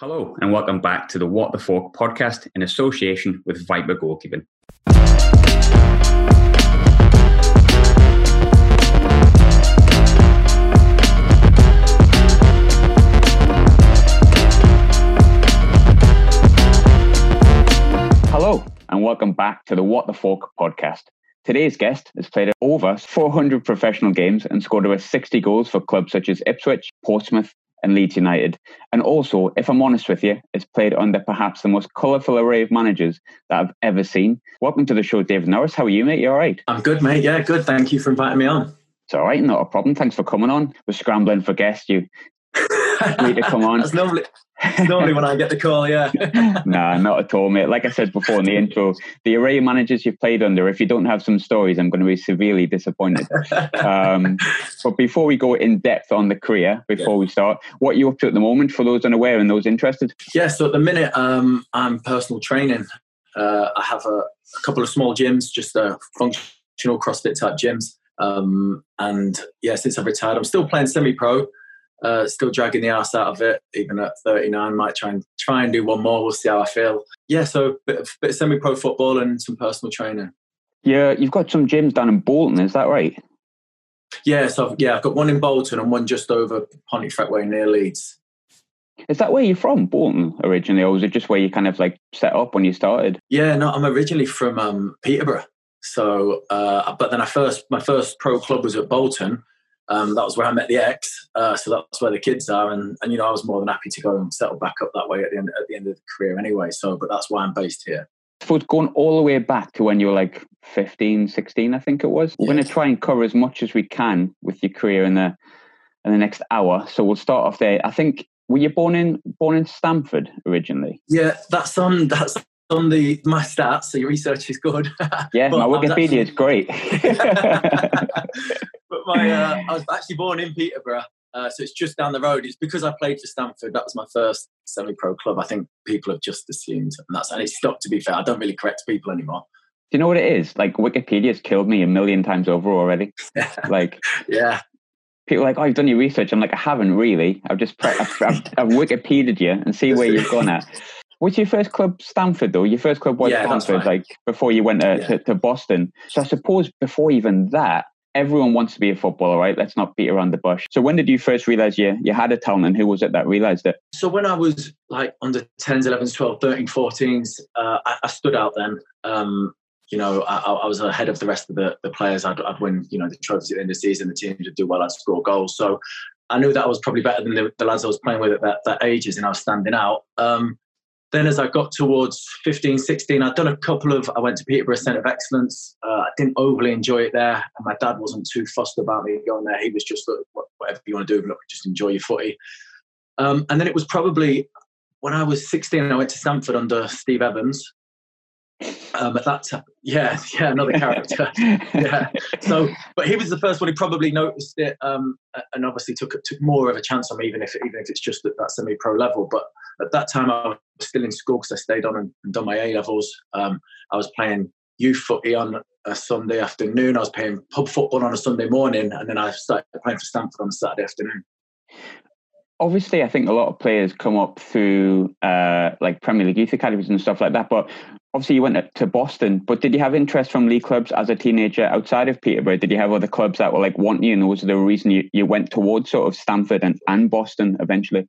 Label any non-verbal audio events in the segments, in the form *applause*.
Hello, and welcome back to the What the Fork podcast in association with Viper Goalkeeping. Hello, and welcome back to the What the Fork podcast. Today's guest has played over 400 professional games and scored over 60 goals for clubs such as Ipswich, Portsmouth, and Leeds United. And also, if I'm honest with you, it's played under perhaps the most colourful array of managers that I've ever seen. Welcome to the show, David Norris. How are you, mate? You all right? I'm good, mate. Yeah, good. Thank you for inviting me on. It's all right, not a problem. Thanks for coming on. We're scrambling for guests. You *laughs* need to come on. That's normally, normally when I get the call, yeah. *laughs* nah, not at all, mate. Like I said before in the intro, the array of managers you've played under, if you don't have some stories, I'm going to be severely disappointed. Um, but before we go in depth on the career, before yeah. we start, what are you up to at the moment for those unaware and those interested? Yeah, so at the minute, um, I'm personal training. Uh, I have a, a, couple of small gyms, just uh, functional CrossFit type gyms. Um, and yeah, since I've retired, I'm still playing semi pro. Uh, still dragging the ass out of it, even at 39. Might try and try and do one more. We'll see how I feel. Yeah, so a bit of, bit of semi-pro football and some personal training. Yeah, you've got some gyms down in Bolton, is that right? Yeah, so yeah, I've got one in Bolton and one just over Pontefract Way near Leeds. Is that where you're from, Bolton, originally, or was it just where you kind of like set up when you started? Yeah, no, I'm originally from um, Peterborough. So, uh, but then I first my first pro club was at Bolton, um, that was where I met the ex. Uh, so that's where the kids are, and, and you know I was more than happy to go and settle back up that way at the end at the end of the career anyway. So, but that's why I'm based here. So it's going all the way back to when you were like 15, 16, I think it was. We're going to try and cover as much as we can with your career in the in the next hour. So we'll start off there. I think were you born in born in Stamford originally? Yeah, that's on that's on the my stats. So your research is good. *laughs* Yeah, my Wikipedia actually, is great. *laughs* but my uh, *laughs* I was actually born in Peterborough, uh, so it's just down the road. It's because I played for Stamford. That was my first semi-pro club. I think people have just assumed, and that's and it's stopped. To be fair, I don't really correct people anymore. Do you know what it is? Like Wikipedia's killed me a million times over already. like, yeah. People are like, oh, you've done your research. I'm like, I haven't really. I've just pre- I've, I've, I've Wikipedia'd you and see where you've gone at. Was your first club Stamford though? Your first club was yeah, Stamford, like before you went to, yeah. to, to, Boston. So I suppose before even that, everyone wants to be a footballer, right? Let's not beat around the bush. So when did you first realize you, you had a talent and who was it that realized it? So when I was like under 10s, 11s, 12s, 13s, 14s, uh, I, I, stood out then. Um, you know, I, I, was ahead of the rest of the, the players. I'd, I'd, win, you know, the trophies at the end of the season. The team would do well. I'd score goals. So I knew that I was probably better than the, the lads I was playing with at that, that ages, and I was standing out. Um, then as I got towards 15, 16, I'd done a couple of, I went to Peterborough Centre of Excellence. Uh, I didn't overly enjoy it there. And my dad wasn't too fussed about me going there. He was just, look, whatever you want to do, look, just enjoy your footy. Um, and then it was probably when I was 16, I went to Stamford under Steve Evans. Um, at that time, yeah, yeah, another character, *laughs* yeah. So, but he was the first one who probably noticed it, um, and obviously took took more of a chance on me, even if even if it's just at that semi pro level. But at that time, I was still in school because I stayed on and, and, done my A levels. Um, I was playing youth footy on a Sunday afternoon. I was playing pub football on a Sunday morning, and then I started playing for Stamford on a Saturday afternoon obviously I think a lot of players come up through uh, like Premier League youth academies and stuff like that. But obviously you went to Boston, but did you have interest from league clubs as a teenager outside of Peterborough? Did you have other clubs that were like wanting you and was the reason you, you went towards sort of Stamford and, and Boston eventually?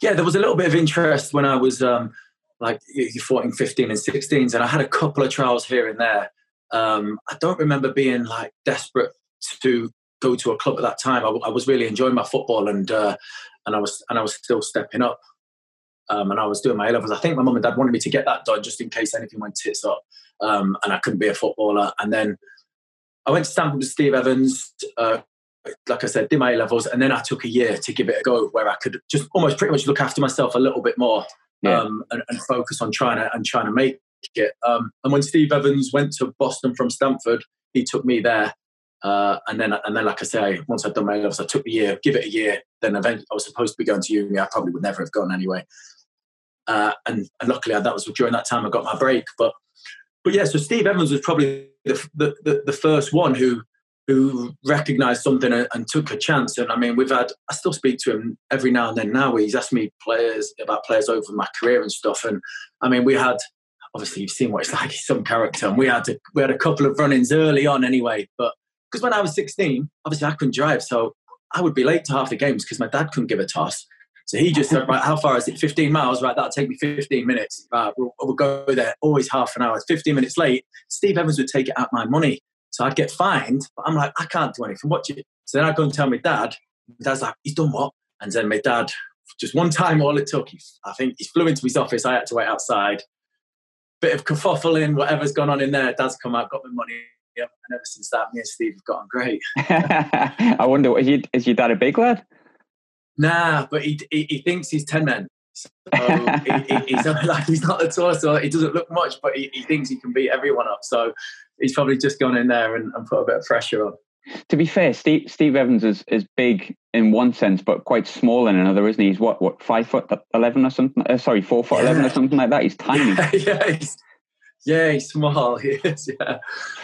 Yeah, there was a little bit of interest when I was um, like 14, 15 and 16s and I had a couple of trials here and there. Um, I don't remember being like desperate to go to a club at that time. I, I was really enjoying my football and uh, and I was and I was still stepping up um, and I was doing my A levels. I think my mum and dad wanted me to get that done just in case anything went tits up, um, and I couldn't be a footballer. And then I went to Stamford with Steve Evans. Uh, like I said, did my A levels, and then I took a year to give it a go, where I could just almost pretty much look after myself a little bit more yeah. um, and, and, focus on trying to and trying to make it. Um, and when Steve Evans went to Boston from Stamford, he took me there. Uh, and then, and then, like I say, once I'd done my levels, I took a year, give it a year. Then eventually, I was supposed to be going to uni. I probably would never have gone anyway. Uh, and, and, luckily, that was during that time I got my break. But but yeah, so Steve Evans was probably the the, the, the first one who who recognised something and, took a chance. And I mean, we've had I still speak to him every now and then. Now he's asked me players about players over my career and stuff. And I mean, we had obviously you've seen what it's *laughs* like. He's some character, and we had to, we had a couple of run-ins early on anyway. But because when I was 16, obviously I couldn't drive, so I would be late to half the games because my dad couldn't give a toss. So he just said, right, how far is it? 15 miles, right? That'll take me 15 minutes. Right, we'll, we'll go there. Always half an hour. 15 minutes late. Steve Evans would take it out my money. So I'd get fined, but I'm like, I can't do anything. Watch it. So then I go and tell my dad. My dad's like, he's done what? And then my dad, just one time, all it took, he, I think he flew into his office. I had to wait outside. Bit of kerfuffling, whatever's gone on in there. Dad's come out, got my money. Yep. And ever since that, me and Steve have gotten great. *laughs* I wonder, is, you, is your dad a big lad? Nah, but he, he, he thinks he's 10 men. So he, he, he's *laughs* *laughs* like he's not the tallest, so he doesn't look much, but he, he, thinks he can beat everyone up. So he's probably just gone in there and, and put a bit of pressure on. To be fair, Steve, Steve Evans is, is big in one sense, but quite small in another, isn't he? He's what what five foot eleven or something? Uh, sorry, four foot yeah. eleven or something like that. He's tiny. Yeah, *laughs* yeah, he's, yeah, he's small. *laughs* He is. Yeah.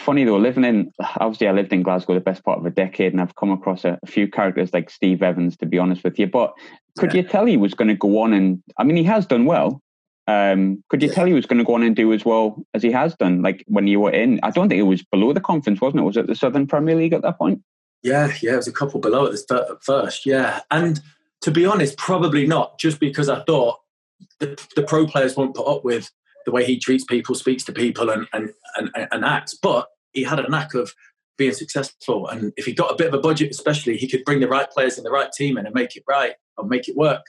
Funny though, living in obviously I lived in Glasgow the best part of a decade, and I've come across a, a few characters like Steve Evans, to be honest with you. But could yeah. you tell he was going to go on and? I mean, he has done well. Um, could you yeah. tell he was going to go on and do as well as he has done? Like when you were in, I don't think it was below the conference, wasn't it? Was it the Southern Premier League at that point? Yeah, yeah, it was a couple below at the first. Yeah, and to be honest, probably not. Just because I thought the, the pro players won't put up with the way he treats people, speaks to people, and and and, and acts. But he had a knack of being successful, and if he got a bit of a budget, especially, he could bring the right players in the right team in and make it right or make it work.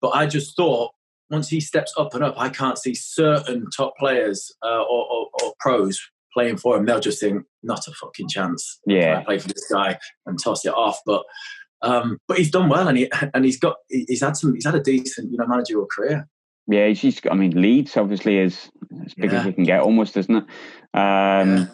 But I just thought once he steps up and up, I can't see certain top players uh, or, or, or, pros playing for him. They'll just think, not a fucking chance. Yeah, play for this guy and toss it off. But um, but he's done well, and he and he's got he's had some he's had a decent you know managerial career. Yeah, he's. I mean, Leeds obviously is as big yeah. as you can get, almost, isn't it? Um, yeah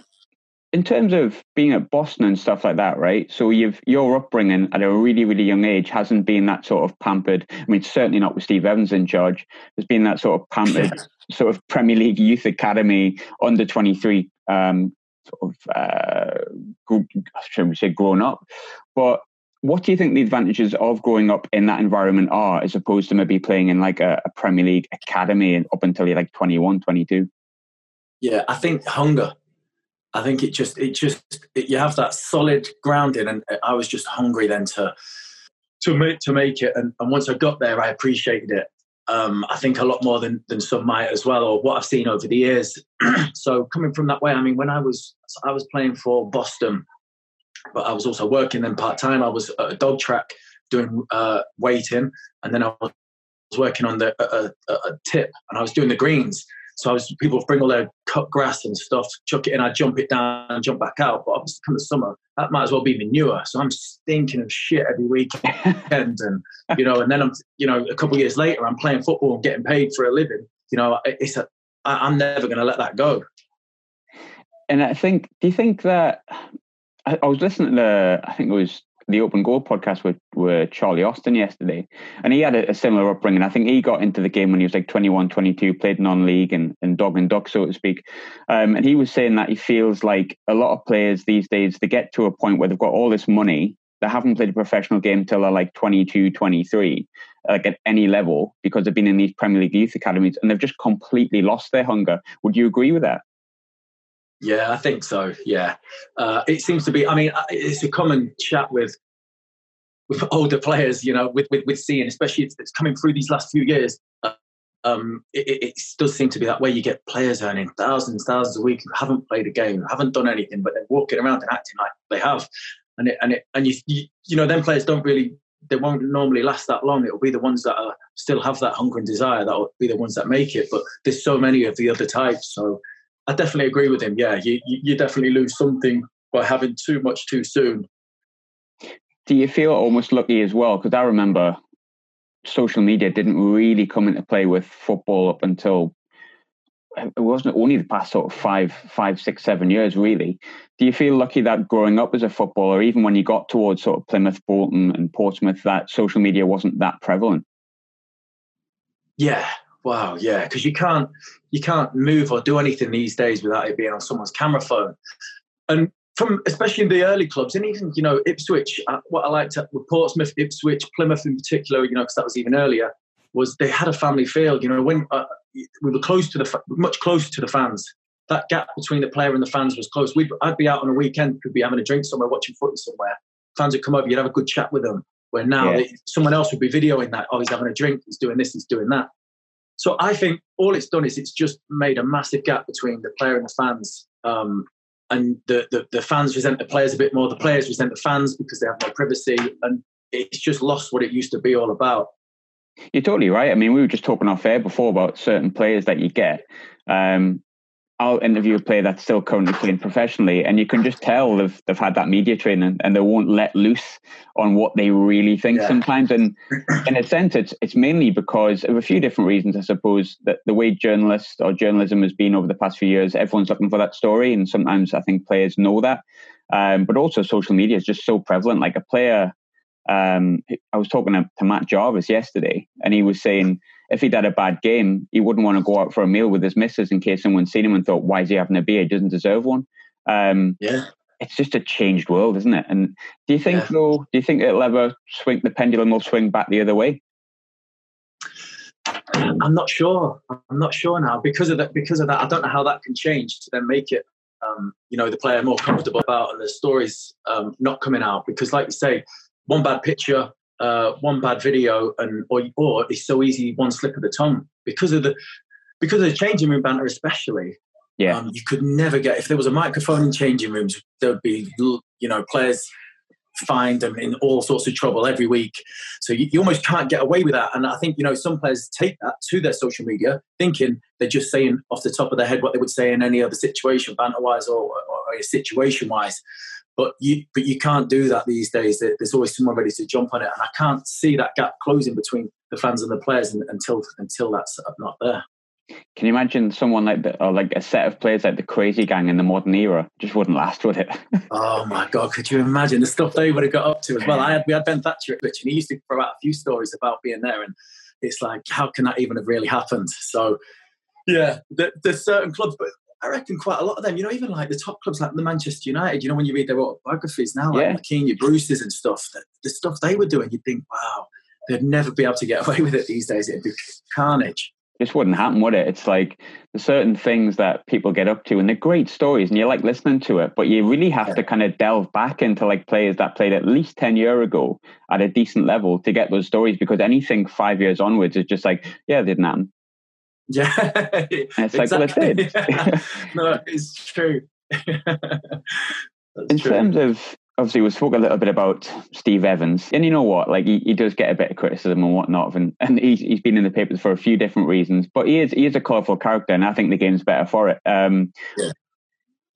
in terms of being at Boston and stuff like that, right? So you've your upbringing at a really, really young age hasn't been that sort of pampered. I mean, certainly not with Steve Evans in charge. There's been that sort of pampered, sort of Premier League youth academy under twenty three, um, sort of uh, should we say grown up. But what do you think the advantages of growing up in that environment are, as opposed to maybe playing in like a, a Premier League academy up until you're like 21, 22? Yeah, I think hunger I think it just it just it, you have that solid grounding, and I was just hungry then to to make to make it. And, and once I got there, I appreciated it. Um, I think a lot more than than some might as well, or what I've seen over the years. *clears throat* so coming from that way, I mean, when I was I was playing for Boston, but I was also working then part time. I was at a dog track doing uh, weighting, and then I was working on the a tip, and I was doing the greens. So I was people bring all their cut grass and stuff, chuck it in, I jump it down and jump back out. But obviously, come the summer, that might as well be manure. So I'm stinking of shit every weekend, and *laughs* you know, and then I'm, you know, a couple of years later, I'm playing football and getting paid for a living. You know, it's a, I, I'm never going to let that go. And I think, do you think that I, I was listening to, I think it was the Open Goal podcast with, with Charlie Austin yesterday, and he had a, a, similar upbringing. I think he got into the game when he was like 21, 22, played non-league and, and dog and duck, so to speak. Um, and he was saying that he feels like a lot of players these days, they get to a point where they've got all this money, they haven't played a professional game till they're like 22, 23, like at any level, because they've been in these Premier League youth academies, and they've just completely lost their hunger. Would you agree with that? Yeah, I think so. Yeah, uh, it seems to be. I mean, uh, it's a common chat with with *laughs* older players. You know, with with, with seeing, especially it's, it's coming through these last few years. Uh, um, it, it, does seem to be that way. You get players earning thousands, thousands a week who haven't played a game, haven't done anything, but they're walking around and acting like they have. And it, and it, and you, you, you know, them players don't really, they won't normally last that long. It'll be the ones that are, still have that hunger and desire that will be the ones that make it. But there's so many of the other types. So I definitely agree with him. Yeah, you, you definitely lose something by having too much too soon. Do you feel almost lucky as well? Because I remember social media didn't really come into play with football up until it wasn't only the past sort of five, five, six, seven years, really. Do you feel lucky that growing up as a footballer, even when you got towards sort of Plymouth, Bolton, and Portsmouth, that social media wasn't that prevalent? Yeah, Wow, yeah, because you can't you can't move or do anything these days without it being on someone's camera phone. And from especially in the early clubs, and even you know Ipswich. Uh, what I liked at Portsmouth, Ipswich, Plymouth in particular, you know, because that was even earlier, was they had a family feel. You know, when uh, we were close to the much closer to the fans. That gap between the player and the fans was close. We'd, I'd be out on a weekend, could be having a drink somewhere, watching footy somewhere. Fans would come over, you'd have a good chat with them. Where now yeah. they, someone else would be videoing that. Oh, he's having a drink, he's doing this, he's doing that. So I think all it's done is it's just made a massive gap between the player and the fans. Um, and the, the, the fans resent the players a bit more. The players resent the fans because they have no privacy, and it's just lost what it used to be all about. You're totally right. I mean, we were just talking off air before about certain players that you get. Um, I'll interview a player that's still currently playing professionally, and you can just tell they've they've had that media training, and they won't let loose on what they really think yeah. sometimes. And *clears throat* in a sense, it's it's mainly because of a few different reasons, I suppose. That the way journalists or journalism has been over the past few years, everyone's looking for that story, and sometimes I think players know that. Um, but also, social media is just so prevalent. Like a player um, I was talking to, to, Matt Jarvis yesterday, and he was saying if he'd had a bad game, he wouldn't want to go out for a meal with his missus in case someone seen him and thought, "Why is he having a beer? He doesn't deserve one." Um, yeah, it's just a changed world, isn't it? And do you think yeah. though? Do you think it'll ever swing? The pendulum will swing back the other way? I'm not sure. I'm not sure now because of that. Because of that, I don't know how that can change to then make it, um, you know, the player more comfortable about and the stories um, not coming out. Because, like you say, one bad picture, uh, one bad video, and or, or it's so easy one slip of the tongue because of the because of the changing room banter, especially. Yeah, um, you could never get if there was a microphone in changing rooms. There would be you know players fined and in all sorts of trouble every week. So you, you, almost can't get away with that. And I think, you know, some players take that to their social media thinking they're just saying off the top of their head what they would say in any other situation, banter wise or, or, or situation wise. But you, but you can't do that these days. There's always someone ready to jump on it, and I can't see that gap closing between the fans and the players until until that's not there. Can you imagine someone like the, or like a set of players like the Crazy Gang in the modern era just wouldn't last, would it? *laughs* oh my god, could you imagine the stuff they would have got up to as well? I had we had Ben Thatcher at Ipswich, and he used to throw out a few stories about being there, and it's like, how can that even have really happened? So, yeah, there's certain clubs, but I reckon quite a lot of them, you know, even like the top clubs like the Manchester United, you know, when you read their autobiographies now, like yeah. McKean, your Bruces and stuff, the, the, stuff they were doing, you'd think, wow, they'd never be able to get *laughs* away with it these days. It'd be carnage. This wouldn't happen, would it? It's like there's certain things that people get up to and they're great stories and you like listening to it, but you really have yeah. to kind of delve back into like players that played at least 10 years ago at a decent level to get those stories because anything five years onwards is just like, yeah, it didn't happen. *laughs* Yeah, it's exactly. like did. *laughs* no, it's true. *laughs* in true. terms of obviously we spoke a little bit about Steve Evans, and you know what, like he, he does get a bit of criticism and whatnot, and and he's, he's been in the papers for a few different reasons, but he is he is a colourful character, and I think the game's better for it. Um, yeah.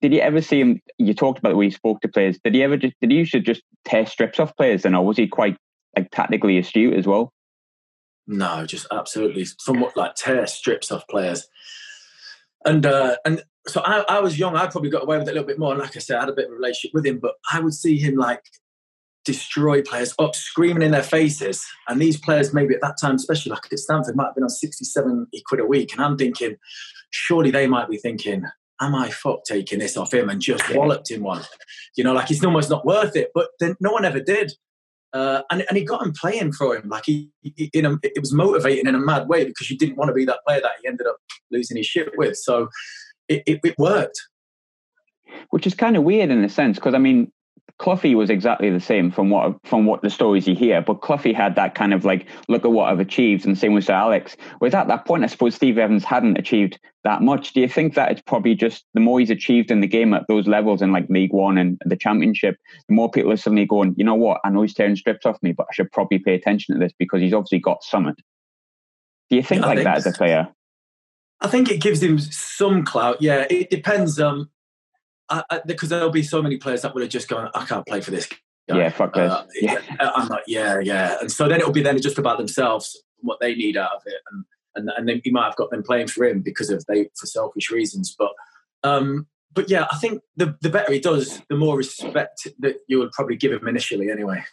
Did you ever see him? You talked about the way he spoke to players. Did he ever just did he used to just tear strips off players, and or was he quite like tactically astute as well? No, just absolutely somewhat like tear strips off players. And uh, and so I, I was young. I probably got away with it a little bit more. And like I said, I had a bit of a relationship with him, but I would see him like destroy players up, screaming in their faces. And these players, maybe at that time, especially like at Stamford, might have been on 67 quid a week. And I'm thinking, surely they might be thinking, am I fuck taking this off him and just walloped him one? You know, like it's almost not worth it. But then no one ever did. Uh, and, and he got him playing for him. Like he, he, in a, it was motivating in a mad way because you didn't want to be that player that he ended up losing his shit with. So it, it, it worked. Which is kind of weird in a sense because I mean, Cloughie was exactly the same from what from what the stories you hear, but Cloughie had that kind of like, look at what I've achieved, and same with Sir Alex. Whereas at that point, I suppose Steve Evans hadn't achieved that much. Do you think that it's probably just the more he's achieved in the game at those levels in like League One and the Championship, the more people are suddenly going, you know what, I know he's tearing strips off me, but I should probably pay attention to this because he's obviously got something. Do you think I like think, that as a player? I think it gives him some clout. Yeah, it depends. Um, because there'll be so many players that would have just gone, I can't play for this. Guy. Yeah, fuck this. Uh, yeah. I'm like, yeah, yeah. And so then it'll be then just about themselves, what they need out of it, and and and then he might have got them playing for him because of they for selfish reasons. But um, but yeah, I think the the better he does, the more respect that you would probably give him initially, anyway.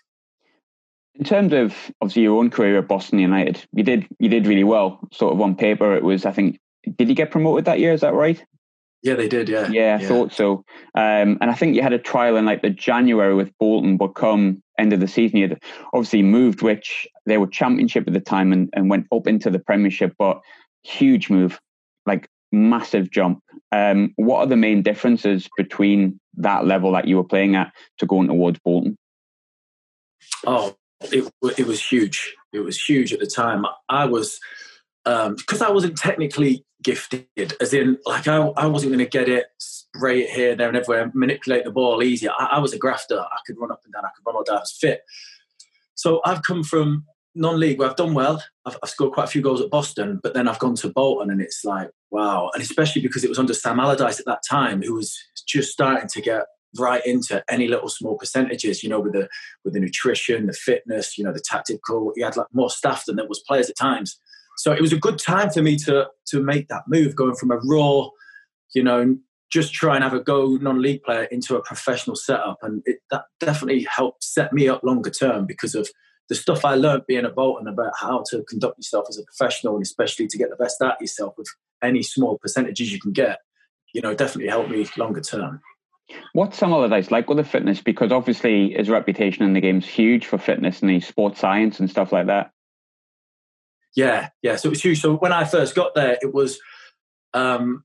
In terms of obviously your own career at Boston United, you did you did really well. Sort of on paper, it was I think did he get promoted that year? Is that right? Yeah, they did. Yeah, yeah, I yeah. thought so. Um, and I think you had a trial in like the January with Bolton, but come end of the season, you obviously moved, which they were championship at the time and, and went up into the Premiership, but huge move, like massive jump. Um, what are the main differences between that level that you were playing at to going towards Bolton? Oh, it it was huge. It was huge at the time. I was because um, I wasn't technically gifted, as in like I, I wasn't going to get it, spray it here, there, and everywhere, manipulate the ball easier. I, I, was a grafter. I could run up and down. I could run all down. I was fit. So I've come from non-league where I've done well. I've, I've, scored quite a few goals at Boston, but then I've gone to Bolton, and it's like wow. And especially because it was under Sam Allardyce at that time, who was just starting to get right into any little small percentages, you know, with the with the nutrition, the fitness, you know, the tactical. He had like more staff than there was players at times. So it was a good time for me to to make that move, going from a raw, you know, just try and have a go non-league player into a professional setup, and it, that definitely helped set me up longer term because of the stuff I learned being a Bolton about how to conduct yourself as a professional, and especially to get the best out of yourself with any small percentages you can get. You know, definitely helped me longer term. What's Sam Allardyce like with the fitness? Because obviously his reputation in the game's huge for fitness and the sports science and stuff like that. Yeah, yeah. So it was huge. So when I first got there, it was um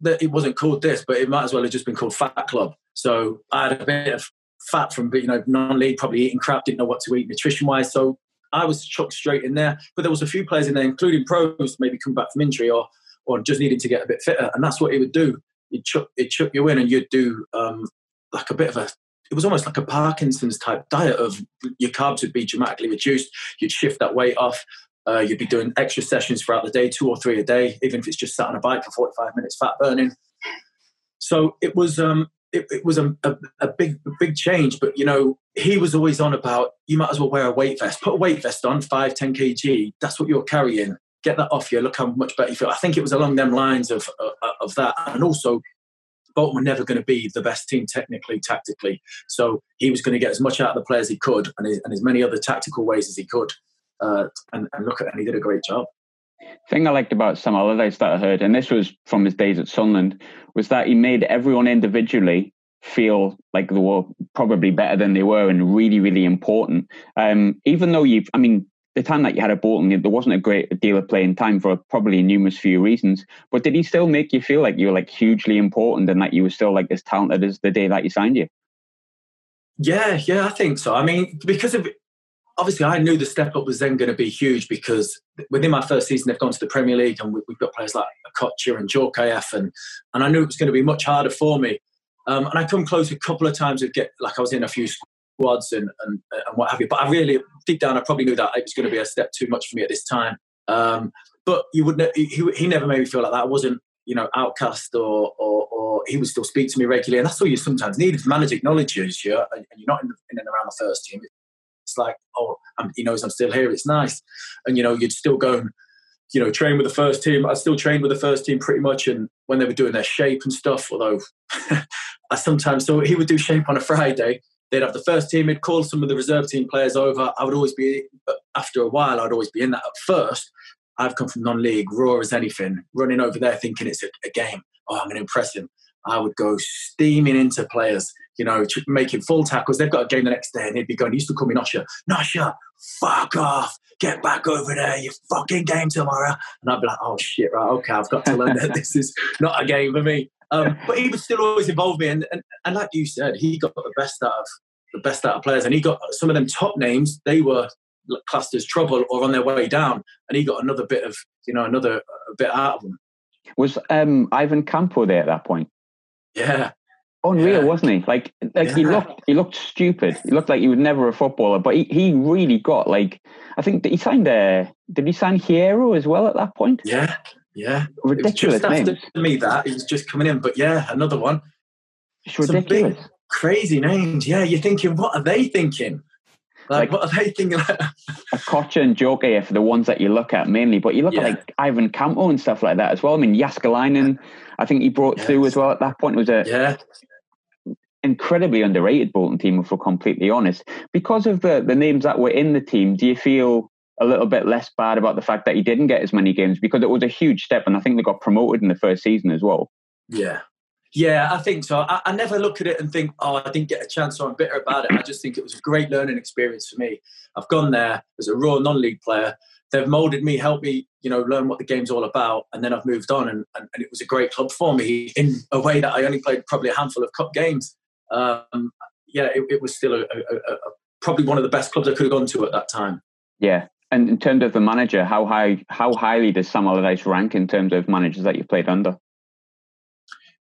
that it wasn't called this, but it might as well have just been called Fat Club. So I had a bit of fat from you know non-league, probably eating crap, didn't know what to eat nutrition wise. So I was chucked straight in there. But there was a few players in there, including pros, maybe come back from injury or or just needing to get a bit fitter, and that's what he would do. He'd chuck, he'd chuck you in, and you'd do um, like a bit of a it was almost like a Parkinson's type diet of your carbs would be dramatically reduced. You'd shift that weight off. Uh, you'd be doing extra sessions throughout the day, two or three a day, even if it's just sat on a bike for 45 minutes, fat burning. So it was um, it, it, was a, a, a, big a big change. But you know, he was always on about you might as well wear a weight vest. Put a weight vest on, five, 10 kg. That's what you're carrying. Get that off you. Look how much better you feel. I think it was along them lines of uh, of that, and also Bolton were never going to be the best team technically, tactically. So he was going to get as much out of the players he could, and, his, and as many other tactical ways as he could uh, and, and, look at and he did a great job. Thing I liked about Sam Allardyce that I heard, and this was from his days at Sunderland, was that he made everyone individually feel like they were probably better than they were and really, really important. Um, even though you've, I mean, the time that you had at Bolton, there wasn't a great deal of playing time for probably numerous few reasons. But did he still make you feel like you were like hugely important and that you were still like as talented as the day that he signed you? Yeah, yeah, I think so. I mean, because of obviously I knew the step up was then going to be huge because within my first season they've gone to the Premier League and we've got players like Okocha and Djorkaeff and and I knew it was going to be much harder for me. Um, and I come close a couple of times to get like I was in a few squads and, and and what have you. But I really deep down I probably knew that it was going to be a step too much for me at this time. Um, but you would ne- he, he never made me feel like that. I wasn't you know outcast or, or, or he would still speak to me regularly, and that's all you sometimes need. If manager acknowledges you and you're not in, the, in and around the first team, it's like, oh, I'm, he knows I'm still here. It's nice. And, you know, you'd still go and, you know, train with the first team. I still trained with the first team pretty much. And when they were doing their shape and stuff, although *laughs* I sometimes, so he would do shape on a Friday. They'd have the first team, he'd call some of the reserve team players over. I would always be, after a while, I'd always be in that. At first, I've come from non league, raw as anything, running over there thinking it's a, a game. Oh, I'm going to impress him. I would go steaming into players, you know, making full tackles. They've got a game the next day and they'd be going, he used to call me Nosha, Nosha, fuck off, get back over there, you fucking game tomorrow. And I'd be like, oh shit, right, okay, I've got to learn that *laughs* this is not a game for me. Um, but he would still always involve me. And, and, and like you said, he got the best out of the best out of players. And he got some of them top names, they were classed as trouble or on their way down. And he got another bit of, you know, another bit out of them. Was um, Ivan Campo there at that point? Yeah. Unreal, yeah. wasn't he? Like, like yeah. he looked, he looked stupid. He looked like he was never a footballer, but he, he really got like, I think he signed a, did he sign Hierro as well at that point? Yeah, yeah. Ridiculous just names. after me that he was just coming in, but yeah, another one. It's ridiculous. crazy names. Yeah, you're thinking, what are they thinking? Like, like what are they thinking? *laughs* a Okocha and are for the ones that you look at mainly, but you look yeah. at like Ivan Campo and stuff like that as well. I mean, Jääskeläinen, I think he brought yes. through as well at that point. It was a yeah. Incredibly underrated Bolton team, if we're completely honest. Because of the, the names that were in the team, do you feel a little bit less bad about the fact that he didn't get as many games? Because it was a huge step, and I think they got promoted in the first season as well. Yeah, Yeah, I think so. I, I, never look at it and think, oh, I didn't get a chance or I'm bitter about it. I just think it was a great learning experience for me. I've gone there as a raw non-league player. They've molded me, helped me, you know, learn what the game's all about, and then I've moved on, and, and, and it was a great club for me in a way that I only played probably a handful of cup games. Um, yeah, it, it, was still a, a, a, probably one of the best clubs I could have gone to at that time. Yeah, and in terms of the manager, how high how highly does Sam Allardyce rank in terms of managers that you've played under?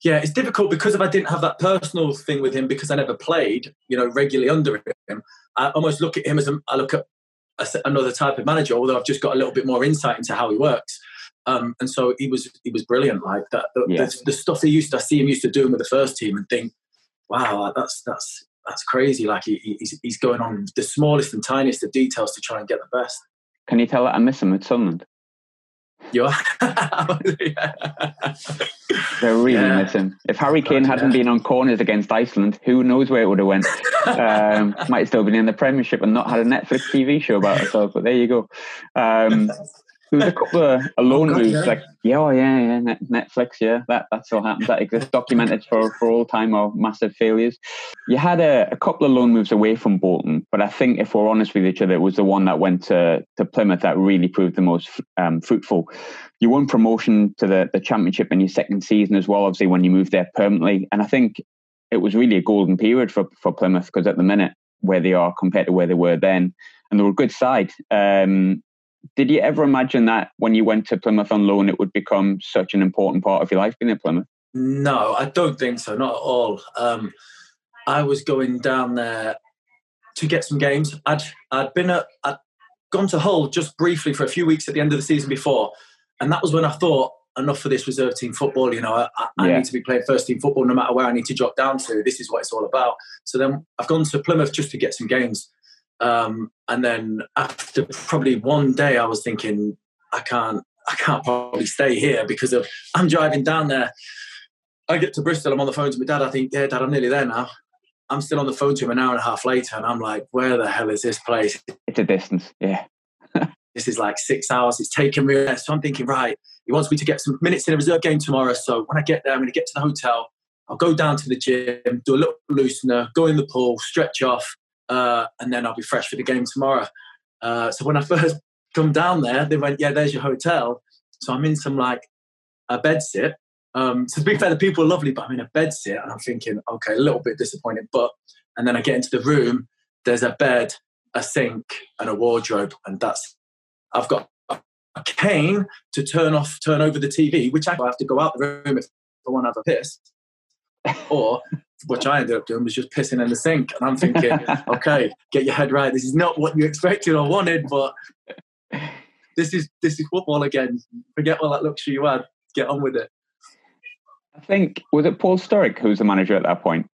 Yeah, it's difficult because if I didn't have that personal thing with him because I never played, you know, regularly under him, I almost look at him as a, I look at a, another type of manager. Although I've just got a little bit more insight into how he works, um, and so he was he was brilliant like that. The, yeah. the, the, stuff he used to I see him used to doing with the first team and think, wow, that's that's that's crazy. Like he, he's he's going on the smallest and tiniest of details to try and get the best. Can you tell that I miss him at Sunderland? You are? *laughs* They're really yeah. missing. If Harry Kane hadn't yeah. been on corners against Iceland, who knows where it would have went? Um, *laughs* might still been in the Premiership and not had a Netflix TV show about ourselves. But there you go. Um, *laughs* there was a couple of *laughs* loan oh, moves, yeah. like yeah, oh, yeah, yeah, Netflix, yeah, that that still happens. That exists, documented for for all time or massive failures. You had a, a, couple of loan moves away from Bolton, but I think if we're honest with each other, it was the one that went to to Plymouth that really proved the most um, fruitful. You won promotion to the the championship in your second season as well, obviously when you moved there permanently, and I think it was really a golden period for for Plymouth because at the minute where they are compared to where they were then, and they were a good side. Um, did you ever imagine that when you went to Plymouth on loan, it would become such an important part of your life being at Plymouth? No, I don't think so. Not at all. Um, I was going down there to get some games. I'd I'd been at I'd gone to Hull just briefly for a few weeks at the end of the season before, and that was when I thought enough for this reserve team football. You know, I, I yeah. need to be playing first team football no matter where I need to drop down to. This is what it's all about. So then I've gone to Plymouth just to get some games. Um, and then after probably one day, I was thinking, I can't, I can't probably stay here because of I'm driving down there. I get to Bristol, I'm on the phone to my dad. I think, yeah, dad, I'm nearly there now. I'm still on the phone to him an hour and a half later, and I'm like, where the hell is this place? It's a distance, yeah. *laughs* this is like six hours. It's taken me. So I'm thinking, right, he wants me to get some minutes in a reserve game tomorrow. So when I get there, I'm going to get to the hotel. I'll go down to the gym, do a little loosener, go in the pool, stretch off, uh, and then I'll be fresh for the game tomorrow. Uh, so when I *laughs* first come down there, they went, "Yeah, there's your hotel." So I'm in some like a bed sit. Um, so to be fair, the people are lovely, but I'm in a bed sit, and I'm thinking, okay, a little bit disappointed. But and then I get into the room. There's a bed, a sink, and a wardrobe, and that's. I've got a cane to turn off, turn over the TV, which I have to go out the room if I want to have a piss, or which I ended up doing was just pissing in the sink. And I'm thinking, *laughs* okay, get your head right. This is not what you expected or wanted, but this is this is football again. Forget all that luxury you had. Get on with it. I think was it Paul Sturrock who was the manager at that point?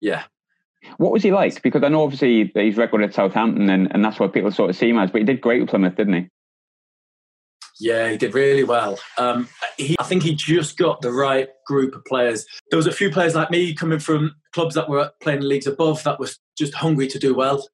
Yeah. What was he like? Because I know obviously he's record at Southampton and, and that's what people sort of see him as, but he did great with Plymouth, didn't he? Yeah, he did really well. Um, he, I think he just got the right group of players. There was a few players like me coming from clubs that were playing leagues above that was just hungry to do well.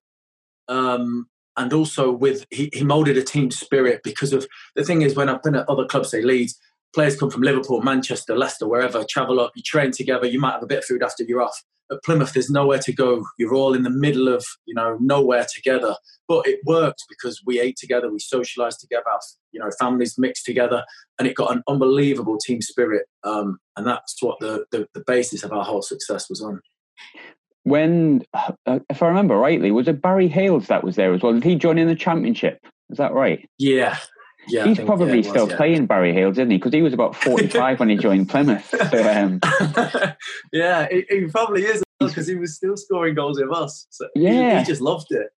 Um, and also with he, he molded a team spirit because of the thing is when I've been at other clubs, say Leeds, players come from Liverpool, Manchester, Leicester, wherever, travel up, you train together, you might have a bit of food after you're off at Plymouth, there's nowhere to go. You're all in the middle of, you know, nowhere together. But it worked because we ate together, we socialized together, you know, families mixed together, and it got an unbelievable team spirit. Um, and that's what the, the, the basis of our whole success was on. When, uh, if I remember rightly, was it Barry Hayles that was there as well? Did he join in the championship? Is that right? Yeah, yeah, he's think, probably yeah, was, still yeah. playing Barry Hayles, isn't he? Because he was about 45 when he joined Plymouth. So, *laughs* um, yeah, he, he, probably is because he was still scoring goals with us. So yeah, he, he, just loved it.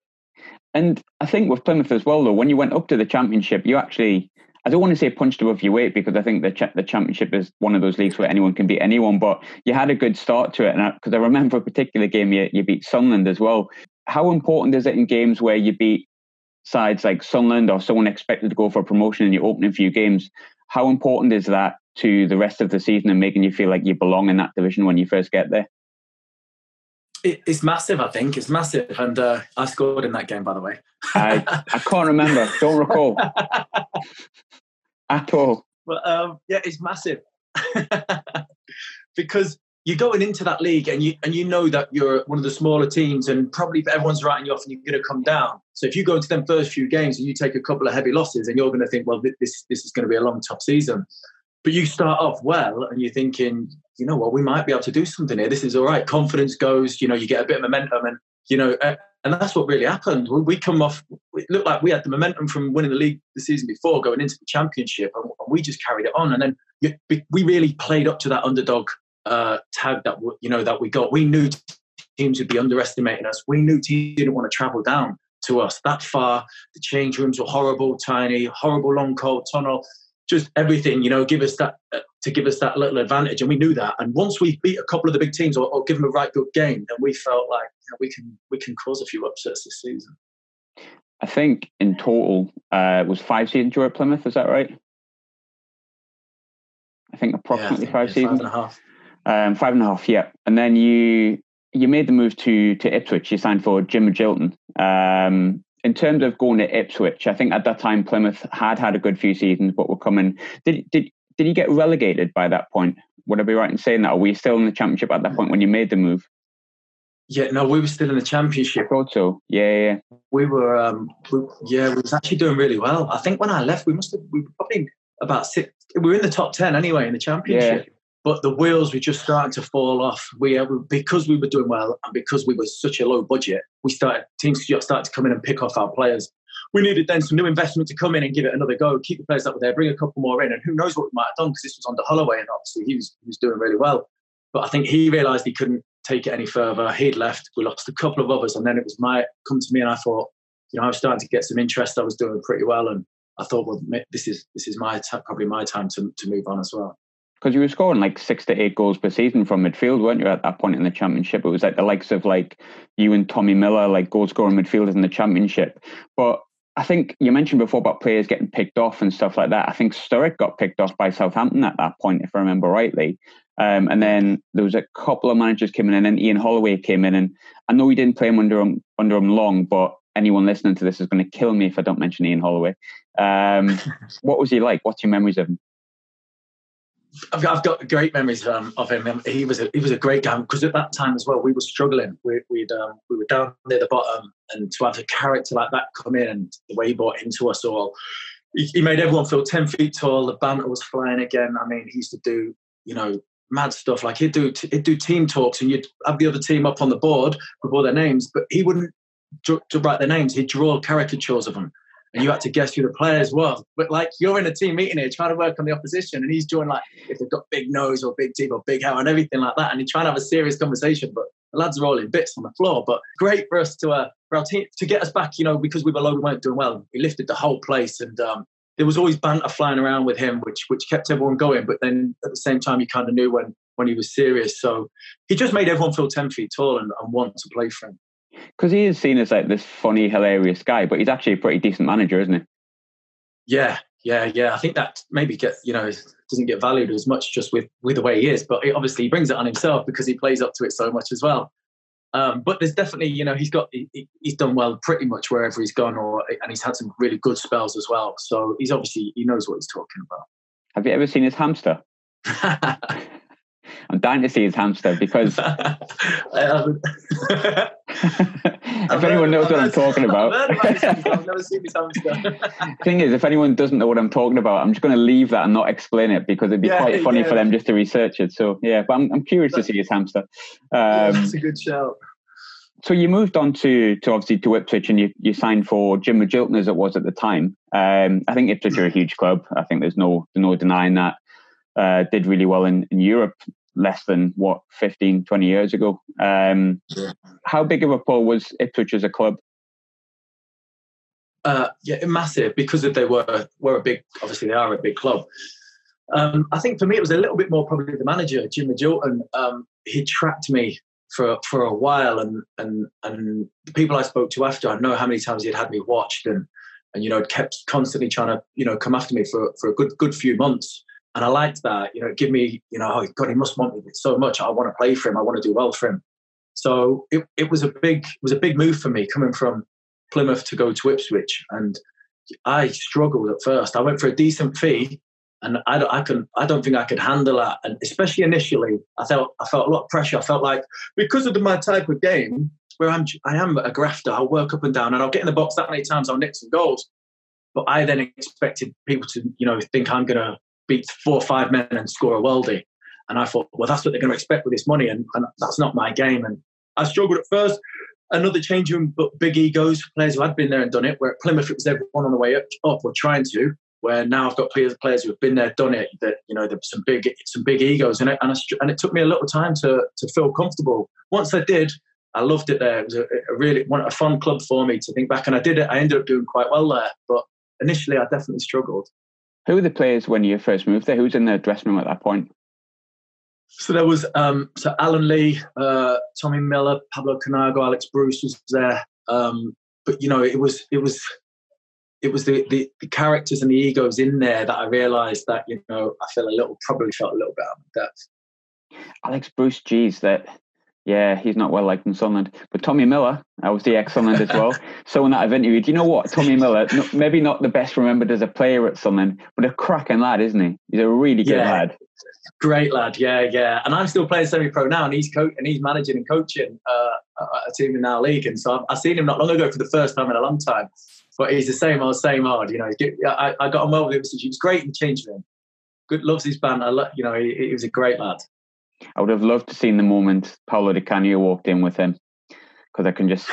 And I think with Plymouth as well, though, when you went up to the Championship, you actually. I don't want to say punched above your weight because I think the the championship is one of those leagues where anyone can beat anyone. But you had a good start to it, and because I, I remember a particular game you, you beat Sunderland as well. How important is it in games where you beat sides like Sunderland or someone expected to go for promotion in your opening few games, how important is that to the rest of the season and making you feel like you belong in that division when you first get there? it's massive, I think. It's massive. And uh, I scored in that game, by the way. I, I can't remember. *laughs* Don't recall. *laughs* At all. But um, yeah, it's massive. *laughs* because you're going into that league and you and you know that you're one of the smaller teams and probably everyone's writing you off and you're going to come down. So if you go into them first few games and you take a couple of heavy losses and you're going to think, well, this this is going to be a long tough season. But you start off well and you're thinking, you know what, we might be able to do something here. This is all right. Confidence goes, you know, you get a bit of momentum and you know, eh, and that's what really happened. We come off, it looked like we had the momentum from winning the league the season before, going into the championship, and we just carried it on. And then we really played up to that underdog uh, tag that you know that we got. We knew teams would be underestimating us. We knew teams didn't want to travel down to us that far. The change rooms were horrible, tiny, horrible, long, cold tunnel. Just everything, you know, give us that uh, to give us that little advantage, and we knew that. And once we beat a couple of the big teams or, or give them a right good game, then we felt like you know, we can we can cause a few upsets this season. I think in total uh, was five seasons you were at Plymouth. Is that right? I think approximately yeah, I think, five seasons. Five and a half. Um, five and a half, yeah. And then you you made the move to to Ipswich. You signed for Jim Magilton. Um, in terms of going to Ipswich, I think at that time Plymouth had had a good few seasons, but were coming. Did did did you get relegated by that point? Would I be right in saying that? Are we still in the championship at that point when you made the move? Yeah, no, we were still in the championship. I thought so. Yeah, yeah. We were, um, we, yeah, we was actually doing really well. I think when I left, we must have, we were probably about six. We were in the top ten anyway in the championship. Yeah but the wheels were just starting to fall off. Uh, we because we were doing well and because we were such a low budget, we started teams started to come in and pick off our players. We needed then some new investment to come in and give it another go, keep the players that were there, bring a couple more in, and who knows what we might have done because this was under Holloway and obviously he was he was doing really well. But I think he realised he couldn't take it any further. He'd left. We lost a couple of others, and then it was my come to me, and I thought, you know, I was starting to get some interest. I was doing pretty well, and I thought, well, this is this is my t- probably my time to to move on as well because you were scoring like six to eight goals per season from midfield, weren't you? At that point in the championship, it was like the likes of like you and Tommy Miller, like goal scoring midfielders in the championship. But I think you mentioned before about players getting picked off and stuff like that. I think Sturrock got picked off by Southampton at that point, if I remember rightly. Um, and then there was a couple of managers came in, and then Ian Holloway came in. And I know he didn't play him under him under him long, but anyone listening to this is going to kill me if I don't mention Ian Holloway. Um, *laughs* what was he like? What's your memories of him? I've got, I've got great memories um, of him. He was a he was a great guy because at that time as well we were struggling. We we'd, um, we were down near the bottom, and to have a character like that come in and the way he brought into us all, he, he, made everyone feel ten feet tall. The banter was flying again. I mean, he used to do you know mad stuff like he'd do he'd do team talks, and you'd have the other team up on the board with all their names, but he wouldn't to write their names. He'd draw caricatures of them and you had to guess who the players were. But like you're in a team meeting here trying to work on the opposition, and he's doing like if they've got big nose or big teeth or big hair and everything like that, and he's trying to have a serious conversation. But the lads are all in bits on the floor. But great for us to uh, for our team to get us back, you know, because we were low, we weren't doing well. We lifted the whole place, and um, there was always banter flying around with him, which which kept everyone going. But then at the same time, you kind of knew when when he was serious. So he just made everyone feel ten feet tall and, and want to play for him. Because he is seen as like this funny, hilarious guy, but he's actually a pretty decent manager, isn't he? Yeah, yeah, yeah. I think that maybe get you know doesn't get valued as much just with with the way he is, but it, obviously he brings it on himself because he plays up to it so much as well. Um, but there's definitely you know he's got he, he's done well pretty much wherever he's gone, or and he's had some really good spells as well. So he's obviously he knows what he's talking about. Have you ever seen his hamster? *laughs* I'm dying to see his hamster because *laughs* *laughs* if anyone knows what I'm talking about. I've never seen his hamster. *laughs* Thing is, if anyone doesn't know what I'm talking about, I'm just going to leave that and not explain it because it'd be yeah, quite funny yeah. for them just to research it. So yeah, but I'm, I'm curious to see his hamster. Um, yeah, that's a good shout. So you moved on to to obviously to Ipswich and you, you signed for Jim Magilton as it was at the time. Um, I think Ipswich are a huge club. I think there's no no denying that. Uh, did really well in, in Europe less than what 15 20 years ago um, yeah. how big of a pull was ipswich as a club uh, yeah massive because they were were a big obviously they are a big club um, i think for me it was a little bit more probably the manager jim Magilton. Um, he tracked me for for a while and and and the people i spoke to after i know how many times he'd had me watched and and you know kept constantly trying to you know come after me for for a good good few months and I liked that. You know, give me, you know, oh God, he must want me so much. I want to play for him. I want to do well for him. So it, it was a big it was a big move for me coming from Plymouth to go to Ipswich, and I struggled at first. I went for a decent fee, and I don't, I can, I don't think I could handle that. And especially initially, I felt, I felt a lot of pressure. I felt like because of the, my type of game, where I'm, I am a grafter. I'll work up and down, and I'll get in the box that many times. I'll nick some goals. But I then expected people to, you know, think I'm going beat four or five men and score a worldie. And I thought, well, that's what they're going to expect with this money, and, and that's not my game. And I struggled at first. Another change room, but big egos, players who had been there and done it. Where at Plymouth, it was everyone on the way up, up or trying to. Where now I've got players, players who have been there, done it. That you know, there's some big, some big egos in it, and, I, and it took me a little time to to feel comfortable. Once I did, I loved it there. It was a, a really a fun club for me to think back, and I did it. I ended up doing quite well there, but initially I definitely struggled. Who were the players when you first moved there? Who was in the dressing room at that point? So there was um, so Alan Lee, uh, Tommy Miller, Pablo Counago, Alex Bruce was there. Um, but you know, it was it was it was the, the, the characters and the egos in there that I realised that you know I feel a little probably felt a little bit out of depth. Alex Bruce, geez, that yeah, he's not well liked in Sunderland. But Tommy Miller, I was the ex Sunderland as well. *laughs* Someone that I've interviewed, you know what? Tommy Miller, maybe not the best remembered as a player at Sunderland, but a cracking lad, isn't he? He's a really good yeah. lad. Great lad, yeah, yeah. And I'm still playing semi-pro now, and he's co- and he's managing and coaching uh, a team in our league. And so I've, I've, seen him not long ago for the first time in a long time. But he's the same old, same old. You know, I, I got on well with him since he was great in changing him. Good, loves his band. I love, you know, he, he was a great lad. I would have loved to seen the moment Paolo Di Canio walked in with him because I can just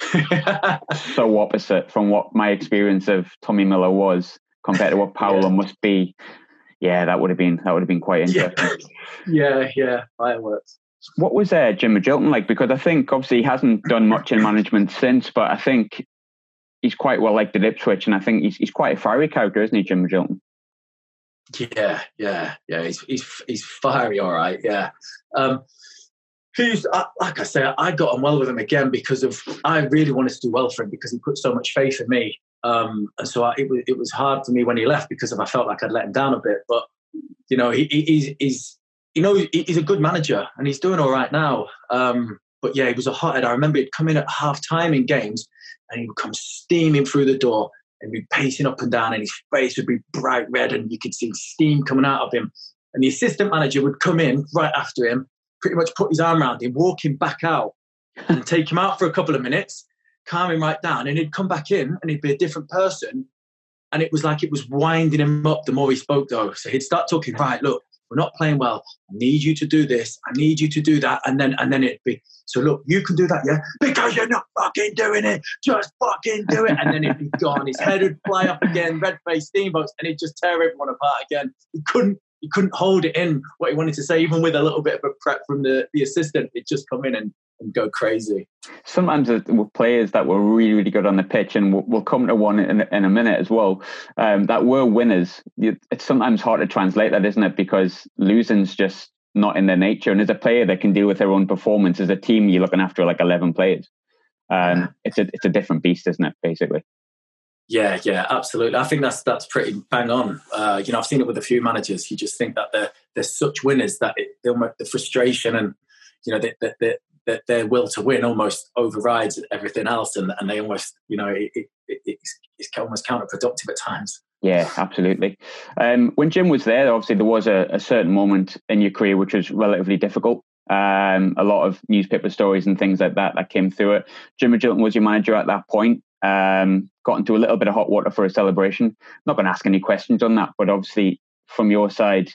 *laughs* so opposite from what my experience of Tommy Miller was compared to what *laughs* Paolo yeah. must be. Yeah, that would have been that would have been quite interesting. Yeah, *laughs* yeah, yeah. fireworks. What was uh, Jim Magilton like? Because I think obviously he hasn't done much in management since, but I think he's quite well liked at Ipswich, and I think he's he's quite a fiery character, isn't he, Jim Magilton? Yeah, yeah, yeah. He's he's he's fiery, all right. Yeah. Um, he's like I say, I got on well with him again because of I really wanted to do well for him because he put so much faith in me. Um, and so I, it was it was hard for me when he left because of I felt like I'd let him down a bit. But you know, he, he's he's you know he's a good manager and he's doing all right now. Um, but yeah, he was a hothead. I remember he'd come in at half time in games and he would come steaming through the door and be pacing up and down, and his face would be bright red, and you could see steam coming out of him. And the assistant manager would come in right after him, pretty much put his arm around him, walk him back out, and take him out for a couple of minutes, calm him right down, and he'd come back in, and he'd be a different person. And it was like it was winding him up the more he spoke, though. So he'd start talking, right, look, we're not playing well. I need you to do this. I need you to do that. And then and then it'd be, so look, you can do that, yeah? Because you're not fucking doing it. Just fucking do it. And then it'd be gone. His head would fly up again, red face steamboats, and he'd just tear everyone apart again. He couldn't he couldn't hold it in what he wanted to say, even with a little bit of a prep from the, the assistant. It'd just come in and, and go crazy. Sometimes with players that were really, really good on the pitch, and we'll, we'll come to one in, in a minute as well, um, that were winners. It's sometimes hard to translate that, isn't it? Because losing's just not in their nature. And as a player they can deal with their own performance, as a team, you're looking after like 11 players. Um, yeah. It's a it's a different beast, isn't it? Basically. Yeah, yeah, absolutely. I think that's that's pretty bang on. Uh, you know, I've seen it with a few managers. You just think that they're they're such winners that it, the frustration and you know that the, the, their will to win almost overrides everything else, and, and they almost you know it, it, it's, it's almost counterproductive at times. Yeah, absolutely. Um, when Jim was there, obviously there was a, a, certain moment in your career which was relatively difficult. Um, a lot of newspaper stories and things like that that came through it. Jim Magilton was your manager at that point. Um, got into a little bit of hot water for a celebration. Not going to ask any questions on that, but obviously from your side,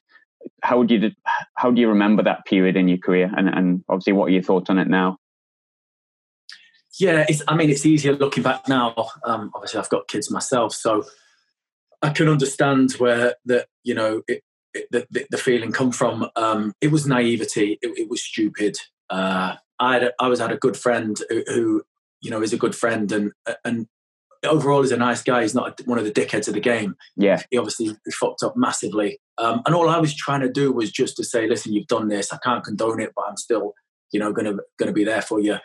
how do you how do you remember that period in your career, and, and obviously what are your thoughts on it now? Yeah, I mean, it's easier looking back now. Um, obviously, I've got kids myself, so I can understand where that you know it, it, the, the feeling come from. Um, it was naivety. It, it was stupid. Uh, I had I was had a good friend who, who, you know is a good friend and and overall is a nice guy. He's not one of the dickheads of the game. Yeah, he obviously fucked up massively. Um, and all I was trying to do was just to say, listen, you've done this. I can't condone it, but I'm still you know gonna gonna be there for you.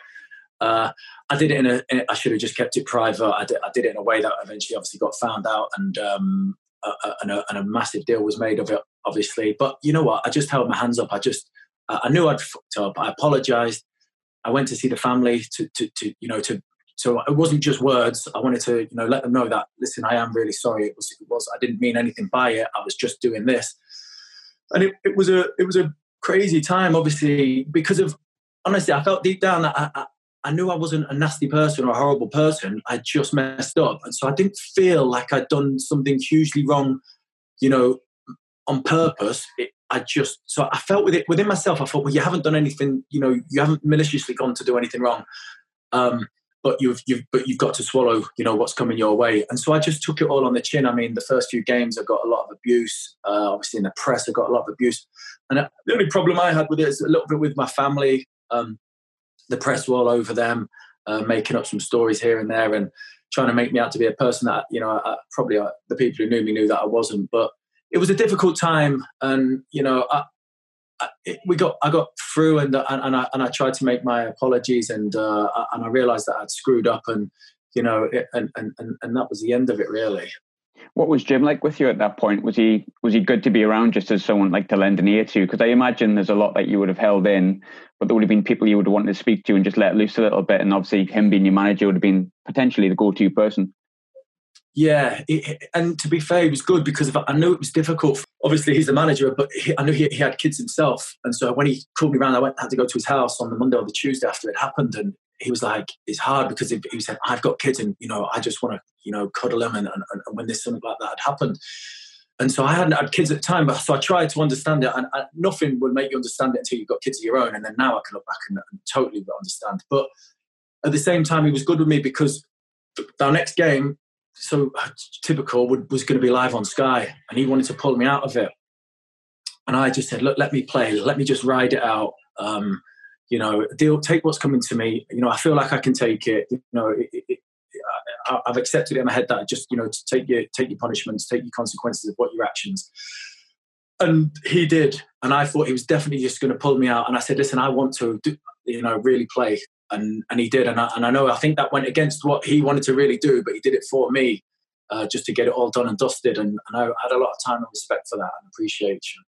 Uh, I did it in a, in. I should have just kept it private. I did, I did it in a way that eventually, obviously, got found out, and um, a, a, and, a, and a massive deal was made of it, obviously. But you know what? I just held my hands up. I just, I knew I'd fucked up. I apologized. I went to see the family to, to, to you know, to so it wasn't just words. I wanted to, you know, let them know that listen, I am really sorry. It was, it was, I didn't mean anything by it. I was just doing this, and it, it was a, it was a crazy time, obviously, because of honestly, I felt deep down that I, I, I knew I wasn't a nasty person or a horrible person. I just messed up, and so I didn't feel like I'd done something hugely wrong, you know, on purpose. It, I just so I felt with it within myself. I thought, well, you haven't done anything. You know, you haven't maliciously gone to do anything wrong. Um, but you've you've but you've got to swallow you know what's coming your way and so i just took it all on the chin i mean the first few games i got a lot of abuse uh, obviously in the press i got a lot of abuse and uh, the only problem i had with it is a little bit with my family um, the press were all over them uh, making up some stories here and there and trying to make me out to be a person that you know I, probably uh, the people who knew me knew that i wasn't but it was a difficult time and you know I, we got I got through and and I and I tried to make my apologies and uh, and I realised that I'd screwed up and you know it, and, and and that was the end of it really. What was Jim like with you at that point? Was he was he good to be around just as someone like to lend an ear to? Because I imagine there's a lot that you would have held in, but there would have been people you would have wanted to speak to and just let loose a little bit. And obviously, him being your manager would have been potentially the go-to person. Yeah, it, and to be fair, he was good because I knew it was difficult. Obviously, he's the manager, but he, I knew he, he, had kids himself, and so when he called me around, I went had to go to his house on the Monday or the Tuesday after it happened, and he was like, "It's hard because he, said I've got kids, and you know I just want to you know cuddle them, and, and, and when this something like that had happened." And so I hadn't had kids at the time, but so I tried to understand it, and, and nothing will make you understand it until you've got kids of your own. And then now I can look back and, and totally understand. But at the same time, he was good with me because our next game so uh, typical was going to be live on Sky, and he wanted to pull me out of it. And I just said, "Look, let me play. Let me just ride it out. Um, you know, deal. Take what's coming to me. You know, I feel like I can take it. You know, it, it, I, have accepted it in my head that I just, you know, to take your take your punishments, take your consequences of what your actions." And he did, and I thought he was definitely just going to pull me out. And I said, "Listen, I want to, do, you know, really play and and he did, and I, and I know I think that went against what he wanted to really do, but he did it for me, uh, just to get it all done and dusted, and, and I had a lot of time and respect for that and appreciation.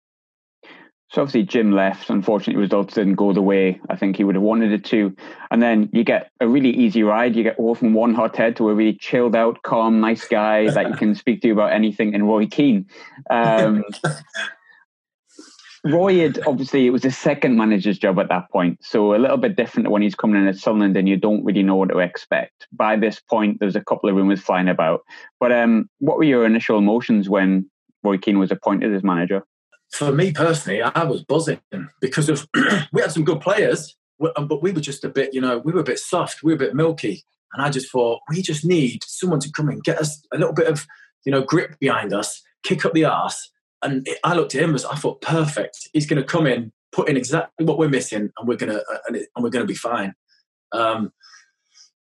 So obviously Jim left. Unfortunately, results didn't go the way I think he would have wanted it to. And then you get a really easy ride. You get all from one hot head to a really chilled out, calm, nice guy that you can *laughs* speak to about anything in Roy Keane. Um, *laughs* Roy had obviously it was his second manager's job at that point, so a little bit different to when he's coming in at Sunderland and you don't really know what to expect. By this point, there's a couple of rumours flying about. But um, what were your initial emotions when Roy Keane was appointed as manager? For me personally, I was buzzing because of *clears throat* we had some good players, um, but we were just a bit, you know, we were a bit soft, we were a bit milky, and I just thought we just need someone to come and get us a little bit of, you know, grip behind us, kick up the arse and I looked at him as I thought, perfect. He's going to come in, put in exactly what we're missing, and we're going to uh, and, we're going to be fine. Um,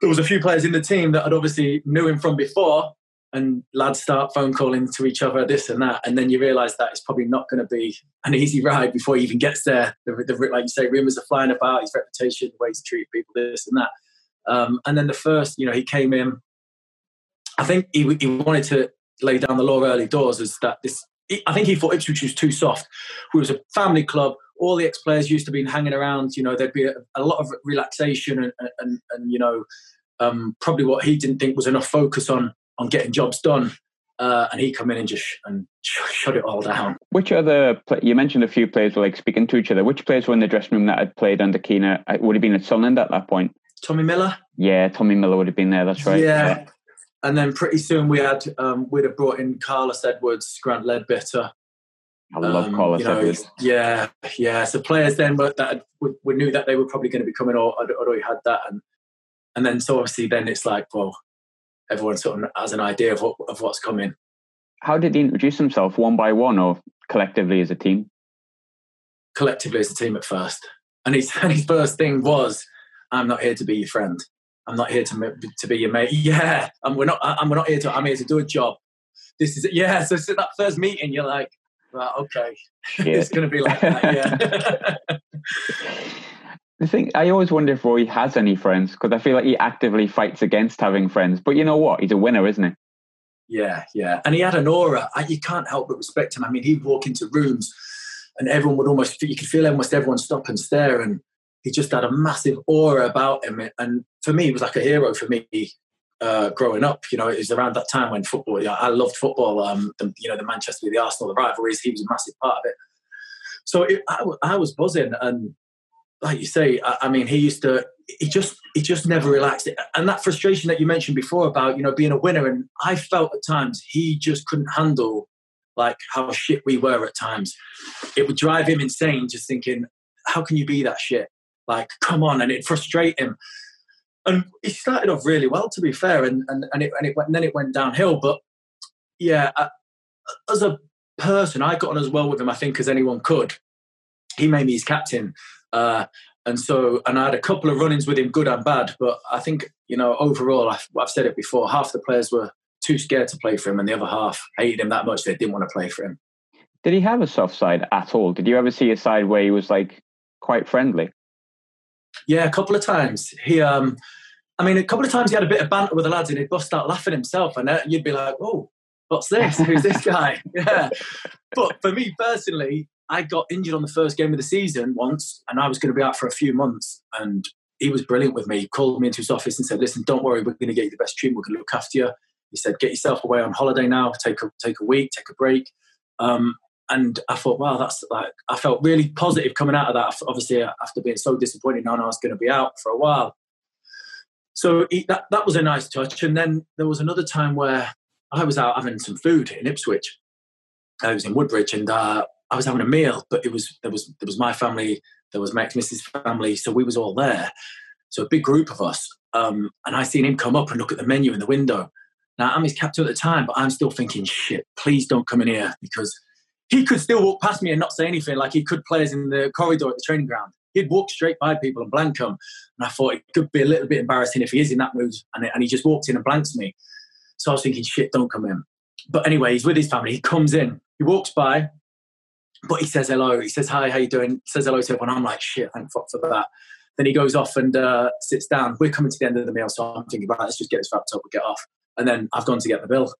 there was a few players in the team that had obviously knew him from before, and lads start phone calling to each other, this and that, and then you realise that it's probably not going to be an easy ride before he even gets there. The, the, like you say, rumours are flying about his reputation, the way he's treated people, this and that. Um, and then the first, you know, he came in. I think he, he wanted to lay down the law early doors is that this I think he thought Ipswich was too soft. We was a family club. All the ex-players used to be hanging around. You know, there'd be a, a lot of relaxation and, and, and you know, um, probably what he didn't think was enough focus on on getting jobs done. Uh, and he come in and just and shut it all down. Which other you mentioned a few players were like speaking to each other. Which players were in the dressing room that had played under Keane? Uh, would have been at Sunderland at that point. Tommy Miller. Yeah, Tommy Miller would have been there. That's right. Yeah and then pretty soon we had um, we'd have brought in Carlos Edwards, Grant Leadbitter. I love um, Carlos you know, Edwards. Yeah, yeah. So players then, but that we, we, knew that they were probably going to be coming, or I'd, already had that, and and then so obviously then it's like, well, everyone sort of has an idea of what of what's coming. How did he introduce himself, one by one, or collectively as a team? Collectively as a team at first, and his *laughs* and his first thing was, "I'm not here to be your friend." I'm not here to to be your mate. *laughs* Yeah, and we're not. I'm we're not here to. I'm here to do a job. This is it. Yeah. *laughs* So, so that first meeting, you're like, right, okay, *laughs* yeah. it's going to be like that. Yeah. the thing I always wonder if Roy has any friends because I feel like he actively fights against having friends. But you know what? He's a winner, isn't he? Yeah, yeah. And he had an aura. You can't help but respect him. I mean, he'd walk into rooms and everyone would almost, you could feel almost everyone stop and stare. And he just had a massive aura about him. And for me, he was like a hero for me uh, growing up. You know, it was around that time when football, you know, I loved football. Um, the, you know, the Manchester, the Arsenal, the rivalries, he was a massive part of it. So it, I, I, was buzzing. And like you say, I, I, mean, he used to, he just, he just never relaxed. And that frustration that you mentioned before about, you know, being a winner. And I felt at times he just couldn't handle like how shit we were at times. It would drive him insane just thinking, how can you be that shit? Like, come on. And it'd frustrate him. And he started off really well, to be fair. And, and, and, it, and, it went, and then it went downhill. But yeah, I, as a person, I got on as well with him, I think, as anyone could. He made me his captain. Uh, and so, and I had a couple of run ins with him, good and bad. But I think, you know, overall, I've, I've said it before, half the players were too scared to play for him, and the other half hated him that much they didn't want to play for him. Did he have a soft side at all? Did you ever see a side where he was like quite friendly? Yeah, a couple of times. He, um, I mean, a couple of times he had a bit of banter with the lads, and he'd bust out laughing himself, and uh, you'd be like, "Oh, what's this? Who's this *laughs* guy?" *laughs* yeah. But for me personally, I got injured on the first game of the season once, and I was going to be out for a few months, and he was brilliant with me. He called me into his office and said, "Listen, don't worry, we're going to get you the best treatment. We're going to look after you." He said, "Get yourself away on holiday now. Take a take a week, take a break." Um, and I thought, wow, that's like I felt really positive coming out of that. Obviously, after being so disappointed, knowing I was going to be out for a while. So he, that that was a nice touch. And then there was another time where I was out having some food in Ipswich. I was in Woodbridge, and uh, I was having a meal, but it was there was there was my family, there was Max, missus family, so we was all there. So a big group of us. Um, and I seen him come up and look at the menu in the window. Now I'm his captain at the time, but I'm still thinking, shit, please don't come in here because he could still walk past me and not say anything, like he could players in the corridor at the training ground. He'd walk straight by people and blank them. And I thought it could be a little bit embarrassing if he is in that mood. And, and he just walked in and blanks me. So I was thinking, shit, don't come in. But anyway, he's with his family. He comes in, he walks by, but he says hello. He says, hi, how you doing? He says hello to everyone. I'm like, shit, thank fuck for that. Then he goes off and uh, sits down. We're coming to the end of the meal, so I'm thinking, right, let's just get this wrapped up and get off. And then I've gone to get the bill.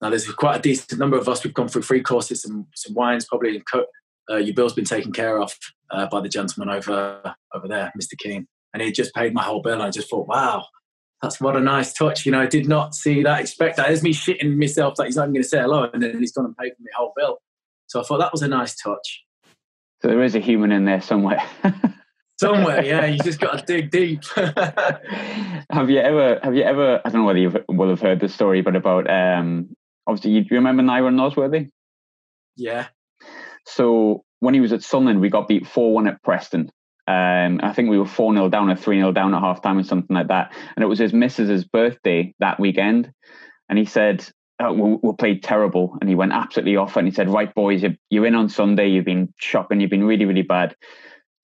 Now, there's quite a decent number of us. We've gone through free courses, some some wines, probably. Uh, your bill's been taken care of uh, by the gentleman over over there, Mr. Keane, and he just paid my whole bill. And I just thought, wow, that's what a nice touch. You know, I did not see that, expect that. There's me shitting myself that he's not even going to say hello, and then he's gone and paid for my whole bill. So I thought that was a nice touch. So there is a human in there somewhere. *laughs* somewhere, yeah. You just got to dig deep. *laughs* have you ever? Have you ever? I don't know whether you will have heard the story, but about um, obviously, you, you remember Nyron Nosworthy? Yeah. So when he was at Sunderland, we got beat 4 1 at Preston. Um, I think we were 4 0 down or 3 0 down at half time or something like that. And it was his missus's birthday that weekend. And he said, oh, we, we played terrible. And he went absolutely off. And he said, Right, boys, you're, you're in on Sunday. You've been shocking. You've been really, really bad.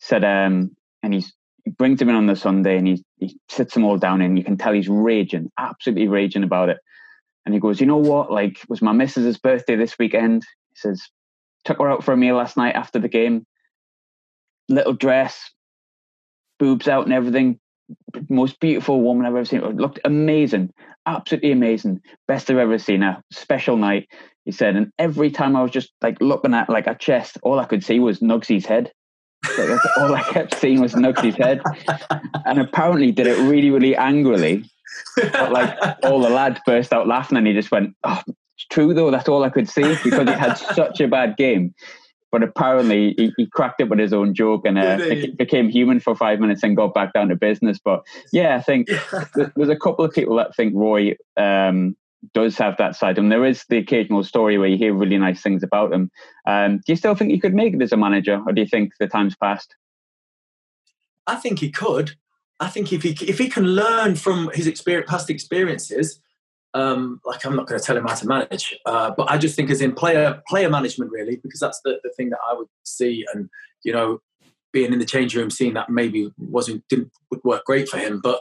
Said, um, and he's, he brings him in on the Sunday and he, he sits them all down and you can tell he's raging, absolutely raging about it. And he goes, you know what? Like, was my missus's birthday this weekend. He says, took her out for a meal last night after the game. Little dress, boobs out and everything. Most beautiful woman I've ever seen. Looked amazing, absolutely amazing. Best I've ever seen her. Special night, he said. And every time I was just like looking at like a chest, all I could see was Nugsy's head. Like, all I kept seeing was Nugsy's head. And apparently did it really, really angrily but like all the lads burst out laughing, and he just went, "Oh, it's true though. That's all I could see because he had such a bad game." But apparently, he, he cracked it with his own joke and uh, became human for five minutes and got back down to business. But yeah, I think there's a couple of people that think Roy um, does have that side. And there is the occasional story where you hear really nice things about him. Um, do you still think he could make it as a manager, or do you think the time's passed? I think he could. I think if he if he can learn from his experience, past experiences, um, like I'm not going to tell him how to manage, uh, but I just think as in player player management really, because that's the, the thing that I would see, and you know, being in the change room, seeing that maybe wasn't didn't would work great for him, but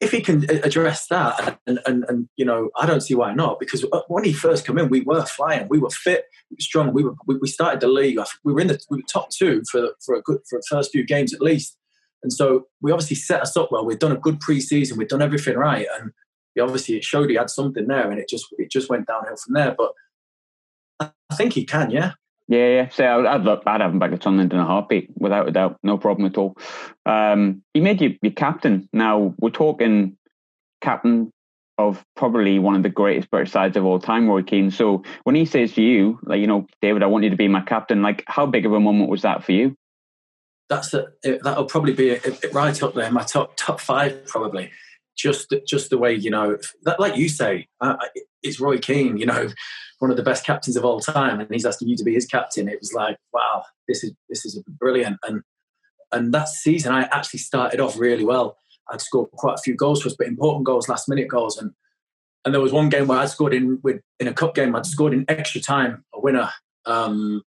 if he can address that, and, and, and you know, I don't see why not. Because uh, when he first came in, we were flying, we were fit, we were strong. We were we, we started the league. We were in the we were top two for for a good for the first few games at least. And so we obviously set us up well. We've done a good preseason. We've done everything right, and obviously it showed he had something there, and it just it just went downhill from there. But I think he can, yeah. Yeah, yeah. So I'd, look, I'd have him back at Sunderland in a heartbeat, without a doubt, no problem at all. Um, he made you your captain. Now we're talking captain of probably one of the greatest British sides of all time, Roy Keane. So when he says to you, like you know, David, I want you to be my captain. Like, how big of a moment was that for you? That's a, that'll probably be a, a, right up there, my top top five probably. Just just the way you know, that, like you say, uh, it's Roy Keane. You know, one of the best captains of all time, and he's asking you to be his captain. It was like, wow, this is this is brilliant. And and that season, I actually started off really well. I'd scored quite a few goals for us, but important goals, last minute goals. And and there was one game where I scored in with in a cup game. I'd scored in extra time, a winner. Um,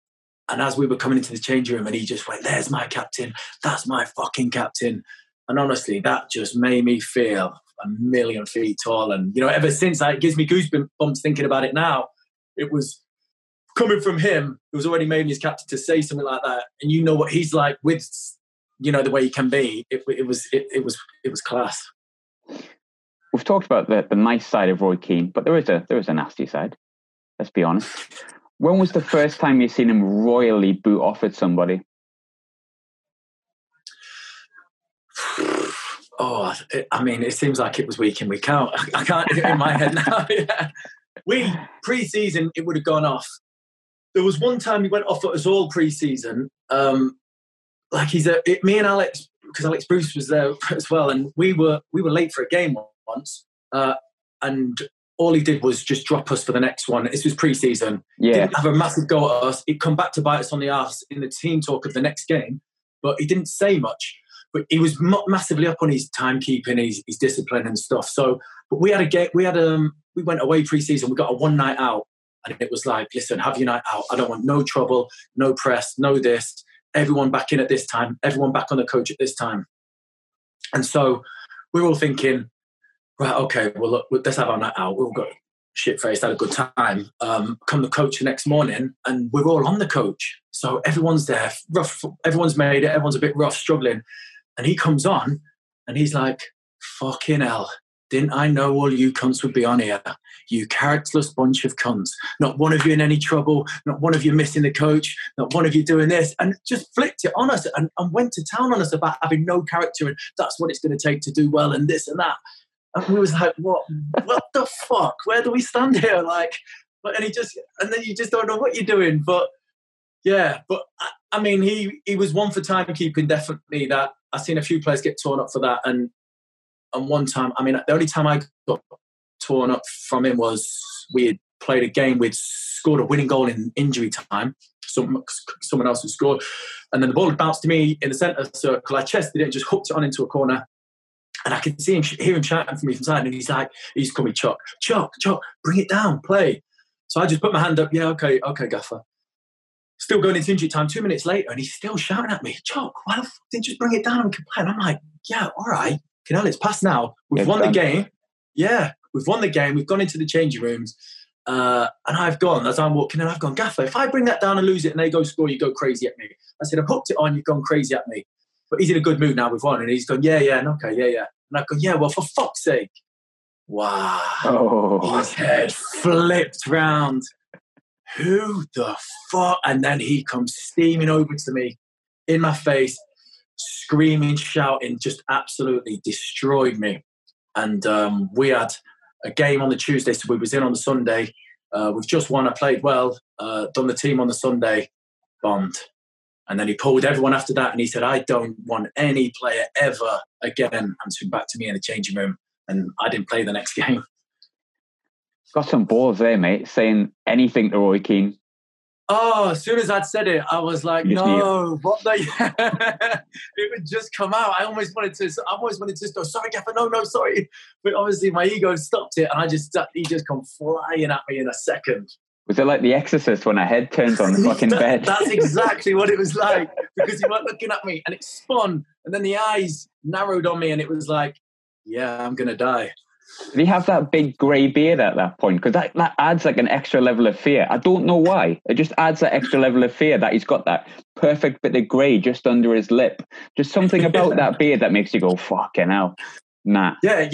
and as we were coming into the changing room, and he just went, "There's my captain. That's my fucking captain." And honestly, that just made me feel a million feet tall. And you know, ever since, it gives me goosebumps thinking about it now it was coming from him who's already made his captain to say something like that, and you know what he's like with you know the way he can be. It, it was it, it was it was class. We've talked about the, the nice side of Roy Keane, but there is a there is a nasty side. Let's be honest. When was the first time you seen him royally boot off at somebody? *sighs* Oh, I mean, it seems like it was week in, week out. *laughs* I can't in my head now. *laughs* yeah we pre-season it would have gone off. There was one time he went off at us all pre-season. Um, like he's a it, me and Alex because Alex Bruce was there *laughs* as well, and we were we were late for a game once, uh, and all he did was just drop us for the next one. This was pre-season. Yeah, didn't have a massive go at us. He'd come back to bite us on the ass in the team talk of the next game, but he didn't say much. But he was massively up on his timekeeping, his, his discipline and stuff. So, but we had a game. We had um we went away pre-season. We got a one night out, and it was like, listen, have your night out. I don't want no trouble, no press, no this. Everyone back in at this time. Everyone back on the coach at this time. And so we were all thinking, right, okay, well, look, let's have our night out. We all got shit faced, had a good time. Um, come the coach the next morning, and we're all on the coach. So everyone's there, rough. Everyone's made it. Everyone's a bit rough, struggling. And he comes on, and he's like, "Fucking hell, didn't I know all you cunts would be on here? You characterless bunch of cunts. Not one of you in any trouble. Not one of you missing the coach. Not one of you doing this. And just flipped it on us and, and went to town on us about having no character and that's what it's going to take to do well and this and that. And we was like, what? What the fuck? Where do we stand here? Like, but and he just and then you just don't know what you're doing. But yeah, but I, I mean, he he was one for timekeeping. Definitely that I've seen a few players get torn up for that, and and one time, I mean, the only time I got torn up from him was we had played a game, we'd scored a winning goal in injury time. Some, someone else had scored. And then the ball had bounced to me in the centre circle. I chested it and just hooked it on into a corner. And I could see him, hear him shouting for me from side. And he's like, he's me Chuck, Chuck, Chuck, bring it down, play. So I just put my hand up. Yeah, okay, okay, Gaffer. Still going into injury time. Two minutes later, and he's still shouting at me, Chuck, why the fuck didn't you just bring it down and complain? I'm like, yeah, all right you know, it's past now. We've won the game. Yeah, we've won the game. We've gone into the changing rooms. Uh, and I've gone, as I'm walking in, I've gone, Gaffer, if I bring that down and lose it and they go score, you go crazy at me. I said, I've hooked it on, you've gone crazy at me. But he's in a good mood now, we've won. And he's gone, yeah, yeah, and okay, yeah, yeah. And I've gone, yeah, well, for fuck's sake. Wow. Oh. His head flipped round. Who the fuck? And then he comes steaming over to me in my face screaming, shouting, just absolutely destroyed me. And um, we had a game on the Tuesday, so we was in on the Sunday. Uh, we've just won. I played well, uh, done the team on the Sunday, bombed. And then he pulled everyone after that and he said, I don't want any player ever again answering back to me in the changing room. And I didn't play the next *laughs* game. Got some balls there, mate, saying anything to Roy Keane. Oh, as soon as I'd said it, I was like, no, what the? *laughs* it would just come out. I almost wanted to, I almost wanted to go, sorry, Gaffer, no, no, sorry. But obviously my ego stopped it and I just, he just come flying at me in a second. Was it like The Exorcist when a head turns on the *laughs* fucking that, bed? That's exactly what it was *laughs* like because he weren't looking at me and it spun and then the eyes narrowed on me and it was like, yeah, I'm going to die. Did he have that big grey beard at that point? Because that, that adds like an extra level of fear. I don't know why. It just adds that extra level of fear that he's got that perfect bit of grey just under his lip. Just something about that *laughs* beard that makes you go, fucking hell. Nah. Yeah,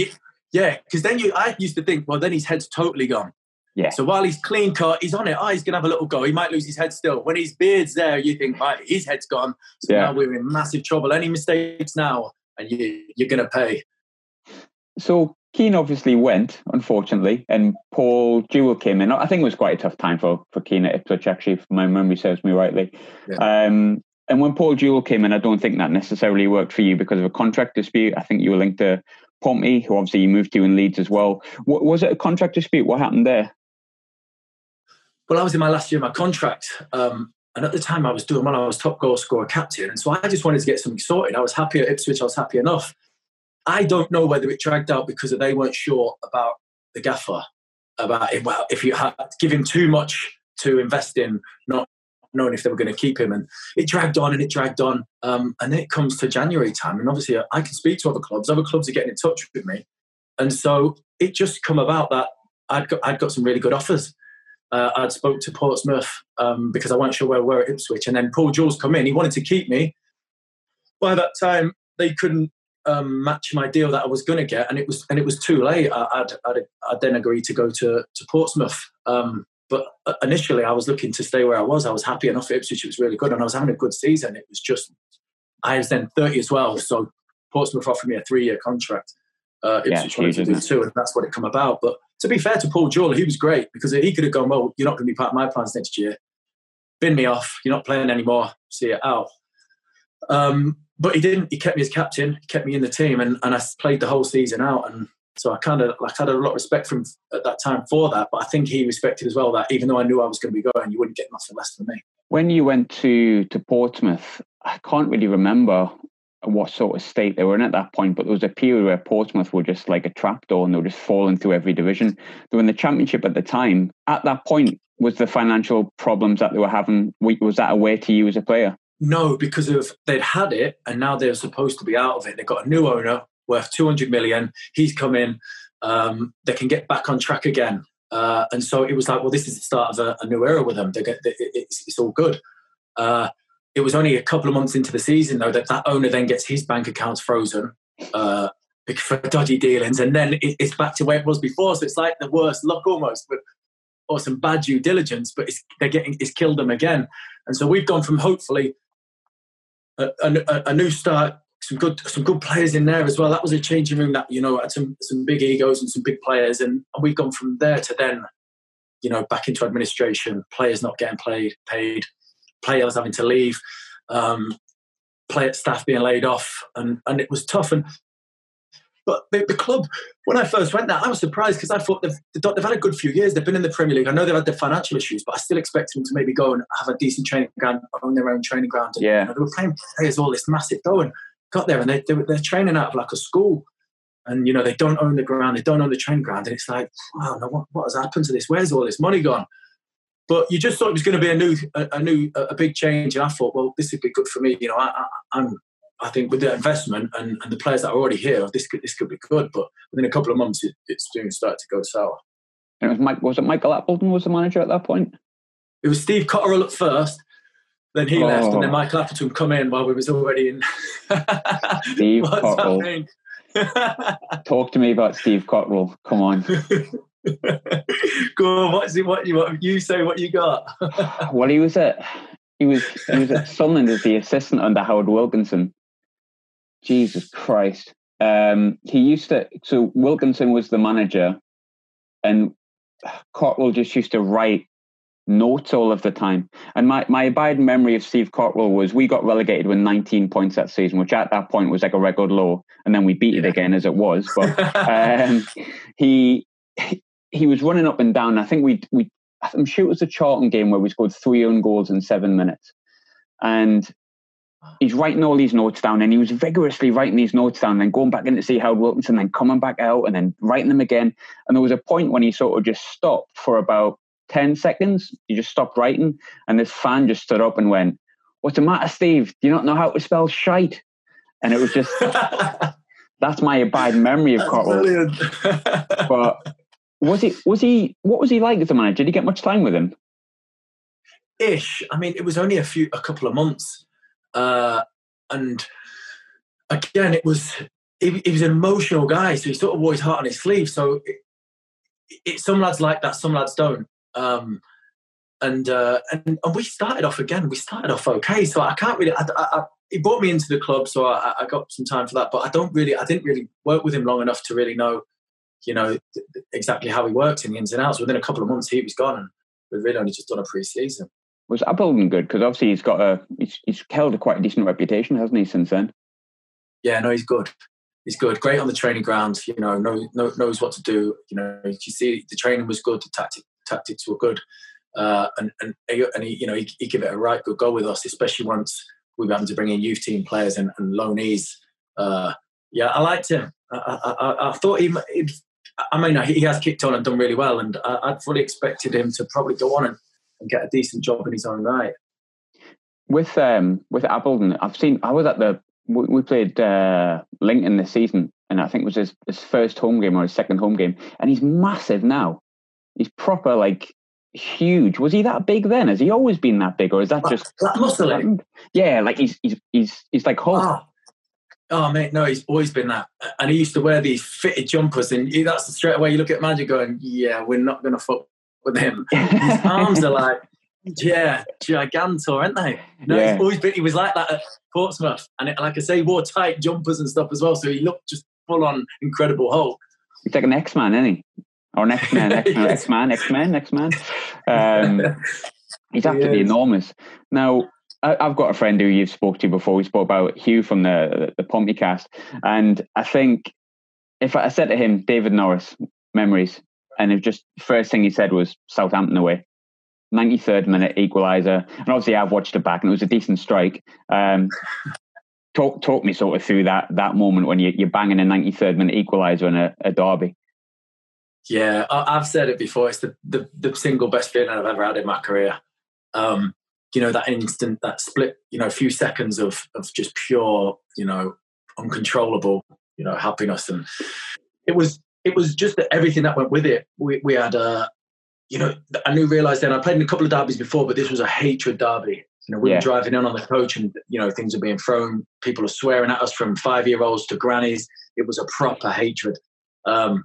yeah. Because then you, I used to think, well, then his head's totally gone. Yeah. So while he's clean cut, he's on it. Oh, he's gonna have a little go. He might lose his head still. When his beard's there, you think, right, his head's gone. So yeah. now we're in massive trouble. Any mistakes now, and you, you're gonna pay. So Keane obviously went, unfortunately, and Paul Jewell came in. I think it was quite a tough time for, for Keane at Ipswich, actually, if my memory serves me rightly. Yeah. Um, and when Paul Jewell came in, I don't think that necessarily worked for you because of a contract dispute. I think you were linked to Pompey, who obviously you moved to in Leeds as well. What, was it a contract dispute? What happened there? Well, I was in my last year of my contract. Um, and at the time, I was doing well. I was top goal scorer captain. And so I just wanted to get something sorted. I was happy at Ipswich. I was happy enough. I don't know whether it dragged out because they weren't sure about the gaffer, about it. Well, if you had give him too much to invest in, not knowing if they were going to keep him, and it dragged on and it dragged on, um, and then it comes to January time, and obviously I can speak to other clubs. Other clubs are getting in touch with me, and so it just come about that I'd got I'd got some really good offers. Uh, I'd spoke to Portsmouth um, because I wasn't sure where we were at Ipswich, and then Paul Jewell come in. He wanted to keep me. By that time, they couldn't um, match my deal that I was going to get, and it was and it was too late. I, would I'd, I'd then agreed to go to to Portsmouth. Um, but uh, initially, I was looking to stay where I was. I was happy enough at Ipswich; it was really good, and I was having a good season. It was just I was then thirty as well, so Portsmouth offered me a three-year contract. Uh, Ipswich yeah, wanted to do two, and that's what it come about. But to be fair to Paul Jewell, he was great because he could have gone, "Well, you're not going to be part of my plans next year. Bin me off. You're not playing anymore. See it out." Um, but he didn't. He kept me as captain. He kept me in the team, and, and I played the whole season out. And so I kind of like had a lot of respect from at that time for that. But I think he respected as well that even though I knew I was going to be going, you wouldn't get nothing less than me. When you went to to Portsmouth, I can't really remember what sort of state they were in at that point, but there was a period where Portsmouth were just like a trapdoor and they were just falling through every division. They were in the championship at the time. At that point, was the financial problems that they were having, was that a way to you as a player? No, because of they'd had it and now they're supposed to be out of it. They've got a new owner worth 200 million. He's come in. Um, they can get back on track again. Uh, and so it was like, well, this is the start of a, a new era with them. They get, they, it's, it's, all good. Uh, it was only a couple of months into the season, though, that that owner then gets his bank accounts frozen uh, for dodgy dealings. And then it, it's back to where it was before. So it's like the worst luck almost, but, or some bad due diligence, but it's, they're getting, it's killed them again. And so we've gone from hopefully a, a, a, new start, some good some good players in there as well. That was a changing room that you know had some some big egos and some big players, and, and we've gone from there to then, you know, back into administration, players not getting played paid, players having to leave, um, player staff being laid off, and and it was tough. And but the, the, club, when I first went there, I was surprised because I thought they've, they've had a good few years. They've been in the Premier League. I know they've had their financial issues, but I still expect them to maybe go and have a decent training ground, own their own training ground. And, yeah. You know, they were playing players all this massive dough and got there and they, they, they're training out of like a school. And, you know, they don't own the ground, they don't own the training ground. And it's like, wow, no, what, what has happened to this? Where's all this money gone? But you just thought it was going to be a new, a, a new, a big change. And I thought, well, this would be good for me. You know, I, I, I'm I think with the investment and, and the players that are already here, this could this could be good. But within a couple of months, it, it's doing start to go sour. And it was Mike. Was it Michael Appleton was the manager at that point? It was Steve Cotterill at first. Then he oh. left, and then oh. Michael Appleton come in while we was already in. *laughs* Steve Cotterill. *laughs* Talk to me about Steve Cotterill. Come on. *laughs* Go on. What's it? What you what you say? What you got? well, he was at he was he was at Sunderland as the assistant under Howard Wilkinson, Jesus Christ. Um, he used to, so Wilkinson was the manager, and Cotterill just used to write notes all of the time. And my, my abiding memory of Steve Cotterill was we got relegated with 19 points that season, which at that point was like a record low. And then we beat it again as it was. But *laughs* um, he he was running up and down. I think we we I'm sure it was the Charlton game where we scored three own goals in seven minutes. And he's writing all these notes down and he was vigorously writing these notes down, then going back in to see Howard Wilkinson, then coming back out and then writing them again. And there was a point when he sort of just stopped for about 10 seconds. He just stopped writing. And this fan just stood up and went, What's the matter, Steve? Do you not know how to spell shite? And it was just, *laughs* that's my abiding memory of Cotterill. *laughs* but was he, was he, what was he like as a manager? Did he get much time with him? Ish. I mean, it was only a few, a couple of months. Uh, and again, it was he, he, was an emotional guy, so he sort of wore his heart on his sleeve. So it, it, some lads like that, some lads don't. Um, and, uh, and and we started off again. We started off okay, so I can't really. I, I, I, he brought me into the club, so I, I, got some time for that. But I don't really, I didn't really work with him long enough to really know, you know, th- exactly how he worked in the ins and outs. Within a couple of months, he was gone, and we've really only just done a pre-season. Was Appleton good? Because obviously he's got a he's, he's held a quite decent reputation, hasn't he, since then? Yeah, no, he's good. He's good. Great on the training ground. You know, knows knows what to do. You know, you see the training was good. The tactic, tactics were good. Uh, and and and he, you know, he, he gave it a right good go with us, especially once we were to bring in youth team players and, and loanees. Uh, yeah, I liked him. I, I, I thought he, I mean, he has kicked on and done really well, and I, I fully expected him to probably go on and, and get a decent job in his own right. With um, with Appleton, I've seen. I was at the we, we played uh, Lincoln this season, and I think it was his, his first home game or his second home game, and he's massive now. He's proper like huge. Was he that big then? Has he always been that big, or is that just that muscle? Yeah, like he's he's he's he's like Hulk. Oh. oh mate, no, he's always been that. And he used to wear these fitted jumpers, and that's the straight away you look at Magic going, "Yeah, we're not going to fuck with him." *laughs* His arms are like, *laughs* yeah, gigantor, aren't they? No, yeah. he's always been. He was like that at Portsmouth, and it, like I say, he wore tight jumpers and stuff as well, so he looked just full on Incredible Hulk. He's like an X Man, isn't he? Or next man, *laughs* next man, X man, X man, next man. Um, he's absolutely enormous. Now, I, have got a friend who you've spoke to before. We spoke about Hugh from the the Pompey cast, and I think if I said to him, David Norris memories, and it just first thing he said was Southampton away. 93rd minute equaliser. And obviously, I've watched it back and it was a decent strike. Um, talk talk me sort of through that that moment when you, you're banging a 93rd minute equaliser in a, a derby. Yeah, I've said it before. It's the, the, the single best feeling I've ever had in my career. Um, you know, that instant, that split, you know, a few seconds of, of just pure, you know, uncontrollable, you know, happiness. And it was, it was just that everything that went with it. We, we had, uh, you know, I knew, realized then I played in a couple of derbies before, but this was a hatred derby. You know, we yeah. were driving in on the coach and, you know, things are being thrown. People are swearing at us from five year olds to grannies. It was a proper hatred. Um,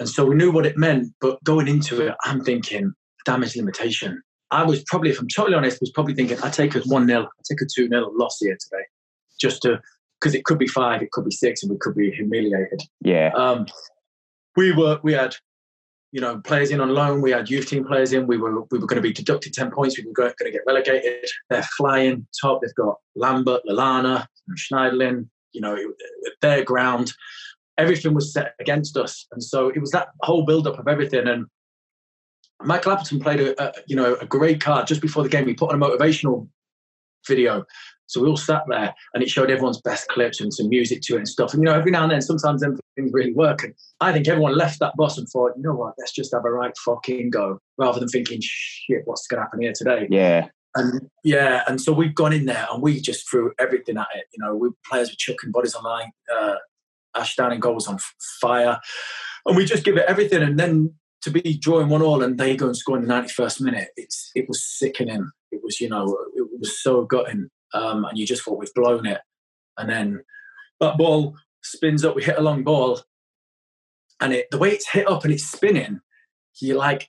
and so we knew what it meant, but going into it, I'm thinking damage limitation. I was probably, if I'm totally honest, was probably thinking I take a 1 0, I take a 2 0 loss here today. Just to, because it could be five, it could be six, and we could be humiliated. Yeah. Um, we were, we had, you know, players in on loan. We had youth team players in. We were, we were going to be deducted 10 points. We were going to get relegated. They're flying top. They've got Lambert, Lallana, Schneiderlin, you know, their ground everything was set against us. And so it was that whole build up of everything. And Michael Appleton played a, a, you know a great card just before the game. We put on a motivational video. So we all sat there and it showed everyone's best clips and some music to it and stuff. And you know, every now and then sometimes them things really work. And I think everyone left that bus and thought, you know what, let's just have a right fucking go. Rather than thinking, shit, what's gonna happen here today? Yeah. And yeah, and so we've gone in there and we just threw everything at it. You know, we players were chucking bodies online, uh, Ashdown and goals on fire. And we just give it everything. And then to be drawing one all and they go and score in the 91st minute, it's it was sickening. It was, you know, it was so gutting. Um, and you just thought we've blown it. And then that ball spins up, we hit a long ball. And it the way it's hit up and it's spinning, you're like,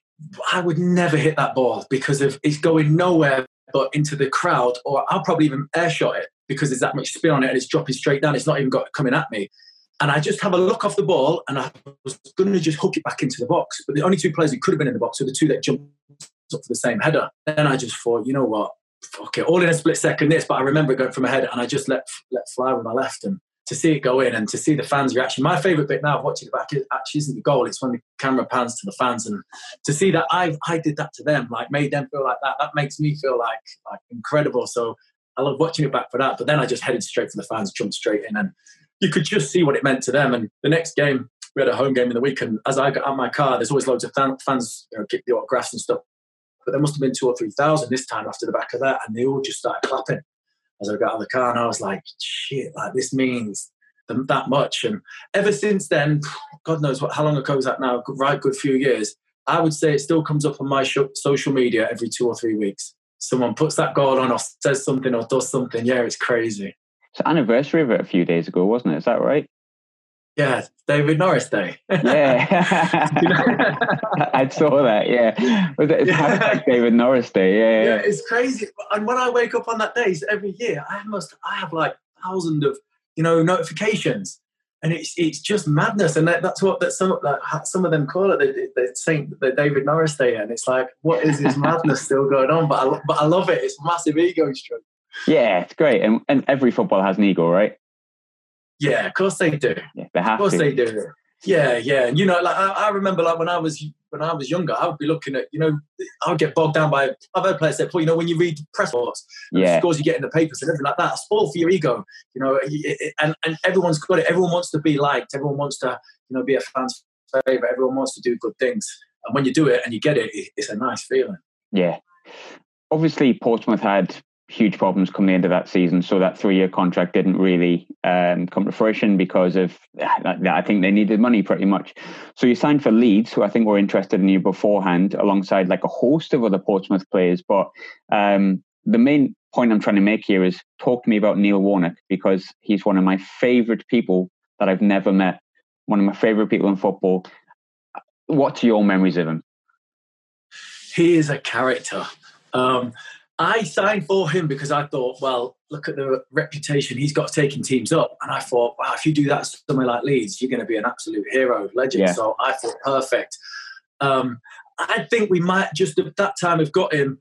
I would never hit that ball because of it's going nowhere but into the crowd, or I'll probably even air shot it because there's that much spin on it and it's dropping straight down. It's not even got coming at me. And I just have a look off the ball and I was going to just hook it back into the box. But the only two players who could have been in the box were the two that jumped up for the same header. Then I just thought, you know what? Fuck it. All in a split second this, but I remember it going from a header and I just let let fly with my left and to see it go in and to see the fans' reaction. My favourite bit now of watching it back actually isn't the goal, it's when the camera pans to the fans and to see that I I did that to them, like made them feel like that, that makes me feel like like incredible. So I love watching it back for that. But then I just headed straight for the fans, jumped straight in and you could just see what it meant to them. And the next game, we had a home game in the week, and as I got out my car, there's always loads of fans, you know, kick the autographs and stuff. But there must have been two or three thousand this time after the back of that, and they all just started clapping as I got out of the car, and I was like, "Shit! Like this means that much." And ever since then, God knows what how long ago is that now? Right, good few years. I would say it still comes up on my social media every two or three weeks. Someone puts that goal on, or says something, or does something. Yeah, it's crazy. It's anniversary of it a few days ago, wasn't it? Is that right? Yeah, David Norris Day. yeah, *laughs* I saw that. Yeah, was it yeah. David Norris Day? Yeah, yeah, it's crazy. And when I wake up on that day, every year, I must, I have like thousands of you know notifications, and it's it's just madness. And that, that's what that some like, some of them call it the, the Saint the David Norris Day, and it's like, what is this madness still going on? But I but I love it. It's massive ego stroke. Yeah, it's great, and and every football has an ego, right? Yeah, of course they do. Yeah, they have of course to. they do. Yeah, yeah. And you know, like I, I, remember, like when I was when I was younger, I would be looking at, you know, I would get bogged down by. I've heard players say, "Well, you know, when you read press reports, yeah. scores you get in the papers and everything like that, it's all for your ego." You know, and and everyone's got it. Everyone wants to be liked. Everyone wants to, you know, be a fan's favorite. Everyone wants to do good things. And when you do it and you get it, it's a nice feeling. Yeah. Obviously, Portsmouth had huge problems coming into that season. So that three year contract didn't really um, come to fruition because of, I think they needed money pretty much. So you signed for Leeds, who I think were interested in you beforehand, alongside like a host of other Portsmouth players. But um, the main point I'm trying to make here is talk to me about Neil Warnock because he's one of my favorite people that I've never met, one of my favorite people in football. What's your memories of him? He is a character. Um, I signed for him because I thought, well, look at the reputation he's got taking teams up. And I thought, wow, if you do that somewhere like Leeds, you're going to be an absolute hero, legend. Yeah. So I thought, perfect. Um, I think we might just at that time have got him.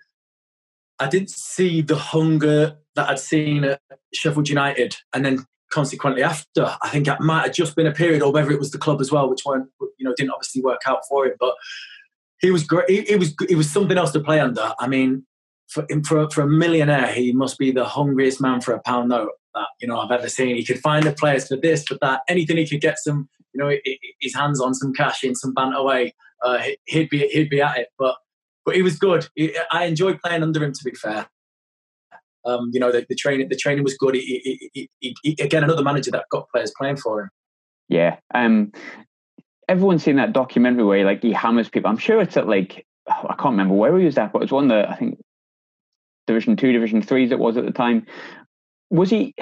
I didn't see the hunger that I'd seen at Sheffield United, and then consequently after, I think it might have just been a period, or whether it was the club as well, which one you know didn't obviously work out for him. But he was great. He, he was he was something else to play under. I mean, for, for, for a millionaire, he must be the hungriest man for a pound note that you know I've ever seen. He could find the players for this, for that, anything he could get some, you know, his hands on some cash in some banter way. Uh, he'd be he'd be at it. But but he was good. I enjoyed playing under him. To be fair, um, you know, the, the, training the training was good. He, he, he, again, another manager that got players playing for him. Yeah. Um, everyone's seen that documentary where like he hammers people. I'm sure it's at like I can't remember where he was at, but it's one that I think Division Two, Division Three, as it was at the time. Was he?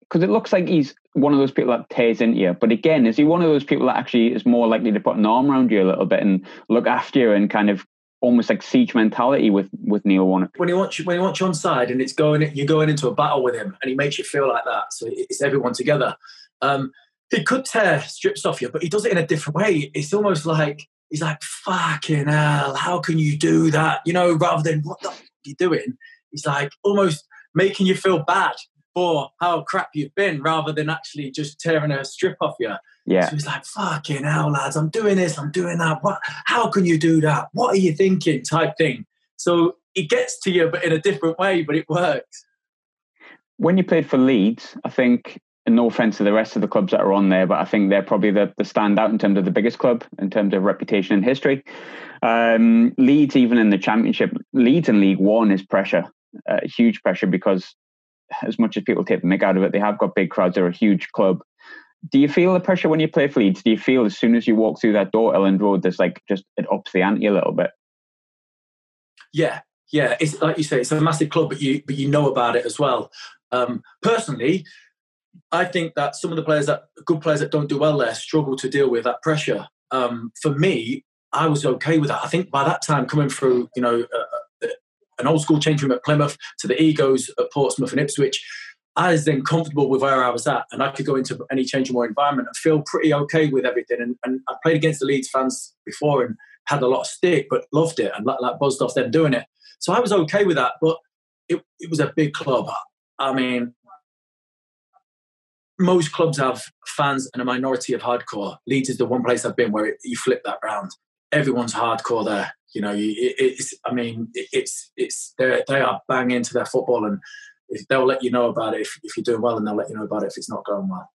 Because it looks like he's one of those people that tears into you. But again, is he one of those people that actually is more likely to put an arm around you a little bit and look after you and kind of almost like siege mentality with with Neil Warnock? When he wants you, when he wants you on side and it's going, you're going into a battle with him, and he makes you feel like that. So it's everyone together. Um, he could tear strips off you, but he does it in a different way. It's almost like he's like, "Fucking hell, how can you do that?" You know, rather than what the you're doing, he's like almost making you feel bad for how crap you've been rather than actually just tearing a strip off you. Yeah. So he's like, fucking hell, lads, I'm doing this, I'm doing that. What how can you do that? What are you thinking? type thing. So it gets to you but in a different way, but it works. When you played for Leeds, I think and no offense to the rest of the clubs that are on there, but I think they're probably the, the standout in terms of the biggest club, in terms of reputation and history. Um, Leeds, even in the championship, Leeds in League One is pressure, uh, huge pressure, because as much as people take the mick out of it, they have got big crowds. They're a huge club. Do you feel the pressure when you play for Leeds? Do you feel as soon as you walk through that door, Elland Road, there's like just it ups the ante a little bit? Yeah, yeah. It's like you say, it's a massive club, but you but you know about it as well. Um, personally, I think that some of the players that good players that don't do well there struggle to deal with that pressure. Um, for me, I was okay with that. I think by that time, coming through, you know, uh, uh, an old school change room at Plymouth to the egos at Portsmouth and Ipswich, I was then comfortable with where I was at, and I could go into any change room environment and feel pretty okay with everything. And, and I played against the Leeds fans before and had a lot of stick, but loved it and like, like buzzed off them doing it. So I was okay with that, but it, it was a big club. I mean, most clubs have fans and a minority of hardcore. Leeds is the one place I've been where it, you flip that round. Everyone's hardcore there. You know, it, it's. I mean, it, it's it's they they are bang into their football, and they'll let you know about it if, if you're doing well, and they'll let you know about it if it's not going well.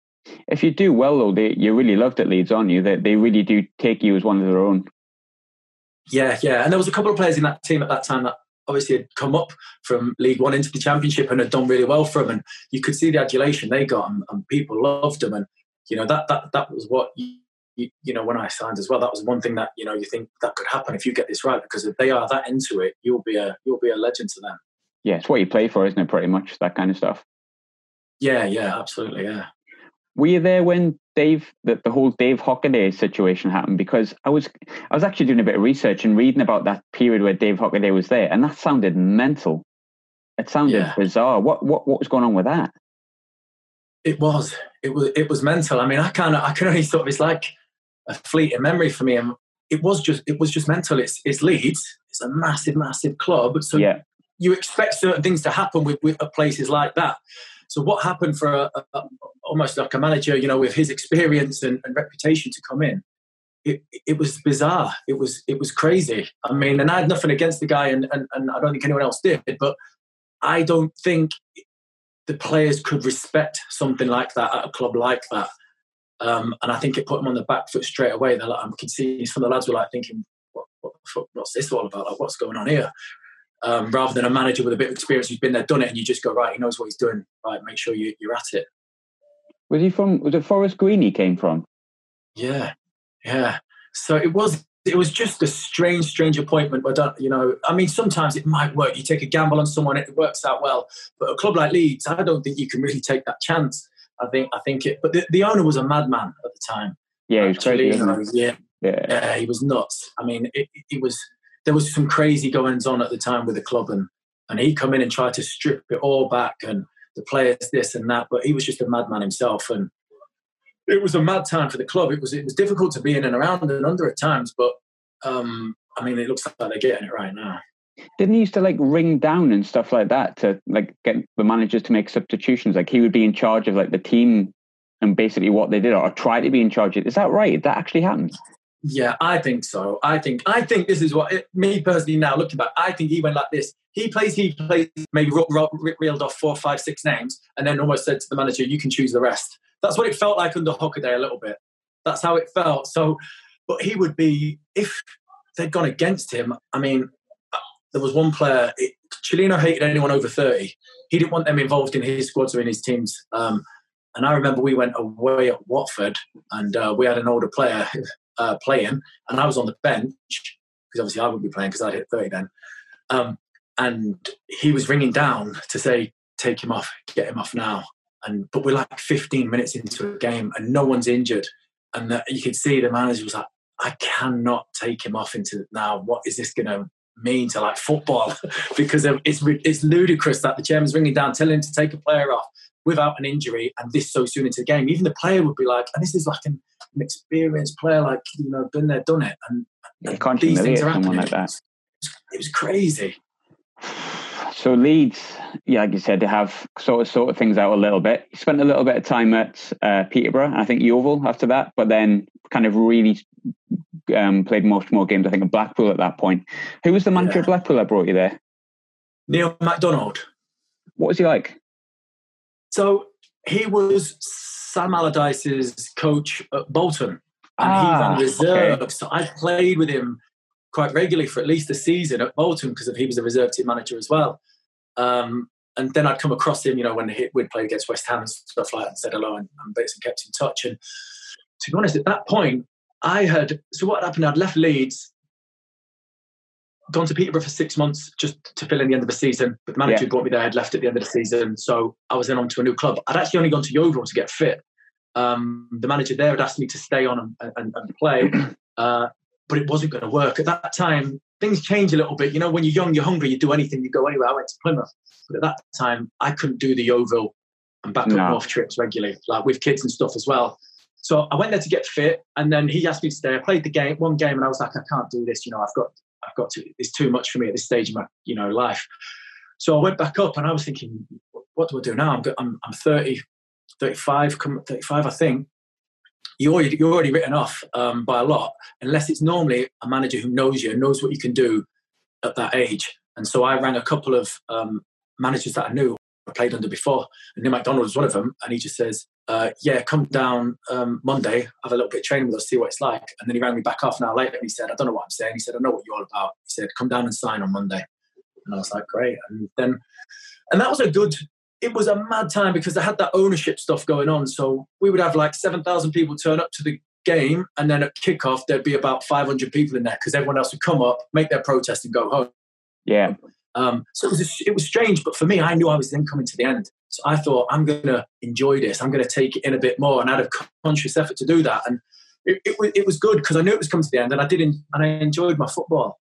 If you do well, though, they, you're really loved at Leeds, aren't you? They they really do take you as one of their own. Yeah, yeah, and there was a couple of players in that team at that time that obviously had come up from League One into the Championship and had done really well for them. And you could see the adulation they got, and, and people loved them. And you know that that that was what you, you, you, know when I signed as well. That was one thing that you know you think that could happen if you get this right, because if they are that into it, you'll be a you'll be a legend to them. Yeah, it's what you play for, isn't it? Pretty much that kind of stuff. Yeah, yeah, absolutely, yeah. Were you there when Dave, the, the whole Dave Hockaday situation happened? Because I was, I was actually doing a bit of research and reading about that period where Dave Hockaday was there, and that sounded mental. It sounded yeah. bizarre. What, what, what was going on with that? It was, it was, it was mental. I mean, I kind of, I can only sort of, it's like a fleeting memory for me. And it was just, it was just mental. It's, it's Leeds. It's a massive, massive club. So yeah. you expect certain things to happen with, with places like that. So what happened for a, a, almost like a manager, you know, with his experience and, and reputation to come in? It, it was bizarre. It was it was crazy. I mean, and I had nothing against the guy, and, and, and I don't think anyone else did. But I don't think the players could respect something like that at a club like that. Um, and I think it put them on the back foot straight away. They're like, I can see some of the lads were like thinking, what, what, what's this all about? Like, what's going on here? Um, rather than a manager with a bit of experience who's been there, done it, and you just go right. He knows what he's doing. Right, make sure you, you're at it. Was he from? Was it Forest Green? He came from. Yeah, yeah. So it was. It was just a strange, strange appointment. But you know, I mean, sometimes it might work. You take a gamble on someone, it works out well. But a club like Leeds, I don't think you can really take that chance. I think. I think it. But the, the owner was a madman at the time. Yeah, he was crazy. You know, yeah, yeah, yeah, he was nuts. I mean, it, it was there was some crazy goings on at the time with the club, and and he come in and tried to strip it all back and the players this and that, but he was just a madman himself, and it was a mad time for the club. It was it was difficult to be in and around and under at times, but um, I mean, it looks like they're getting it right now. Didn't he used to like ring down and stuff like that to like get the managers to make substitutions? Like he would be in charge of like the team and basically what they did, or try to be in charge of. Is that right? That actually happened. Yeah, I think so. I think I think this is what it, me personally now looking back. I think he went like this. He plays. He plays. Maybe reeled off four, five, six names, and then almost said to the manager, "You can choose the rest." That's what it felt like under Hockaday a little bit. That's how it felt. So, but he would be if they'd gone against him. I mean, there was one player. It, Cellino hated anyone over thirty. He didn't want them involved in his squads or in his teams. Um, and I remember we went away at Watford, and uh, we had an older player *laughs* uh, playing, and I was on the bench because obviously I wouldn't be playing because I'd hit 30 then. Um, and he was ringing down to say, "Take him off, get him off now." And but we're like 15 minutes into a game, and no one's injured, and the, you could see the manager was like, "I cannot take him off into now. What is this going to mean to like football?" *laughs* because it's it's ludicrous that the chairman's ringing down, telling him to take a player off without an injury, and this so soon into the game. Even the player would be like, "And this is like an an experienced player, like you know, been there, done it, and, can't these things are happening. Like that. It was crazy. So Leeds, yeah, like you said, they have sort of sort of things out a little bit. You spent a little bit of time at uh, Peterborough, I think Yeovil after that, but then kind of really um, played much more games. I think at Blackpool at that point. Who was the manager yeah. of Blackpool that brought you there? Neil McDonald. What was he like? So he was Sam Allardyce's coach at Bolton, and ah, he's on reserve. Okay. So I played with him quite regularly for at least a season at Bolton because he was a reserve team manager as well. Um, and then I'd come across him, you know, when we'd play against West Ham and stuff like that, and said hello and, and basically kept in touch. And to be honest, at that point, I had so what happened? I'd left Leeds gone to Peterborough for six months just to fill in the end of the season. But the manager yeah. who brought me there had left at the end of the season. So I was then on to a new club. I'd actually only gone to Yeovil to get fit. Um, the manager there had asked me to stay on and, and, and play, *clears throat* uh, but it wasn't going to work. At that time, things change a little bit. You know, when you're young, you're hungry, you do anything, you go anywhere. I went to Plymouth. But at that time, I couldn't do the Yeovil and back up no. north trips regularly, like with kids and stuff as well. So I went there to get fit, and then he asked me to stay. I played the game, one game, and I was like, I can't do this. You know, I've got I've got to, it's too much for me at this stage of my, you know, life. So I went back up and I was thinking, what do I do now? I'm, I'm, I'm 30, 35, 35, I think. You're already, you're already written off um, by a lot, unless it's normally a manager who knows you, knows what you can do at that age. And so I rang a couple of um, managers that I knew played under before, and Neil McDonald was one of them. And he just says, uh, "Yeah, come down um, Monday, have a little bit of training with us, see what it's like." And then he rang me back half an hour later, and he said, "I don't know what I'm saying." He said, "I know what you're all about." He said, "Come down and sign on Monday." And I was like, "Great!" And then, and that was a good. It was a mad time because they had that ownership stuff going on. So we would have like seven thousand people turn up to the game, and then at kickoff there'd be about five hundred people in there because everyone else would come up, make their protest, and go home. Yeah. Um, so it was, it was strange, but for me, I knew I was then coming to the end. So I thought, I'm going to enjoy this. I'm going to take it in a bit more. And I had a conscious effort to do that. And it, it, it was good because I knew it was coming to the end and I didn't, and I enjoyed my football.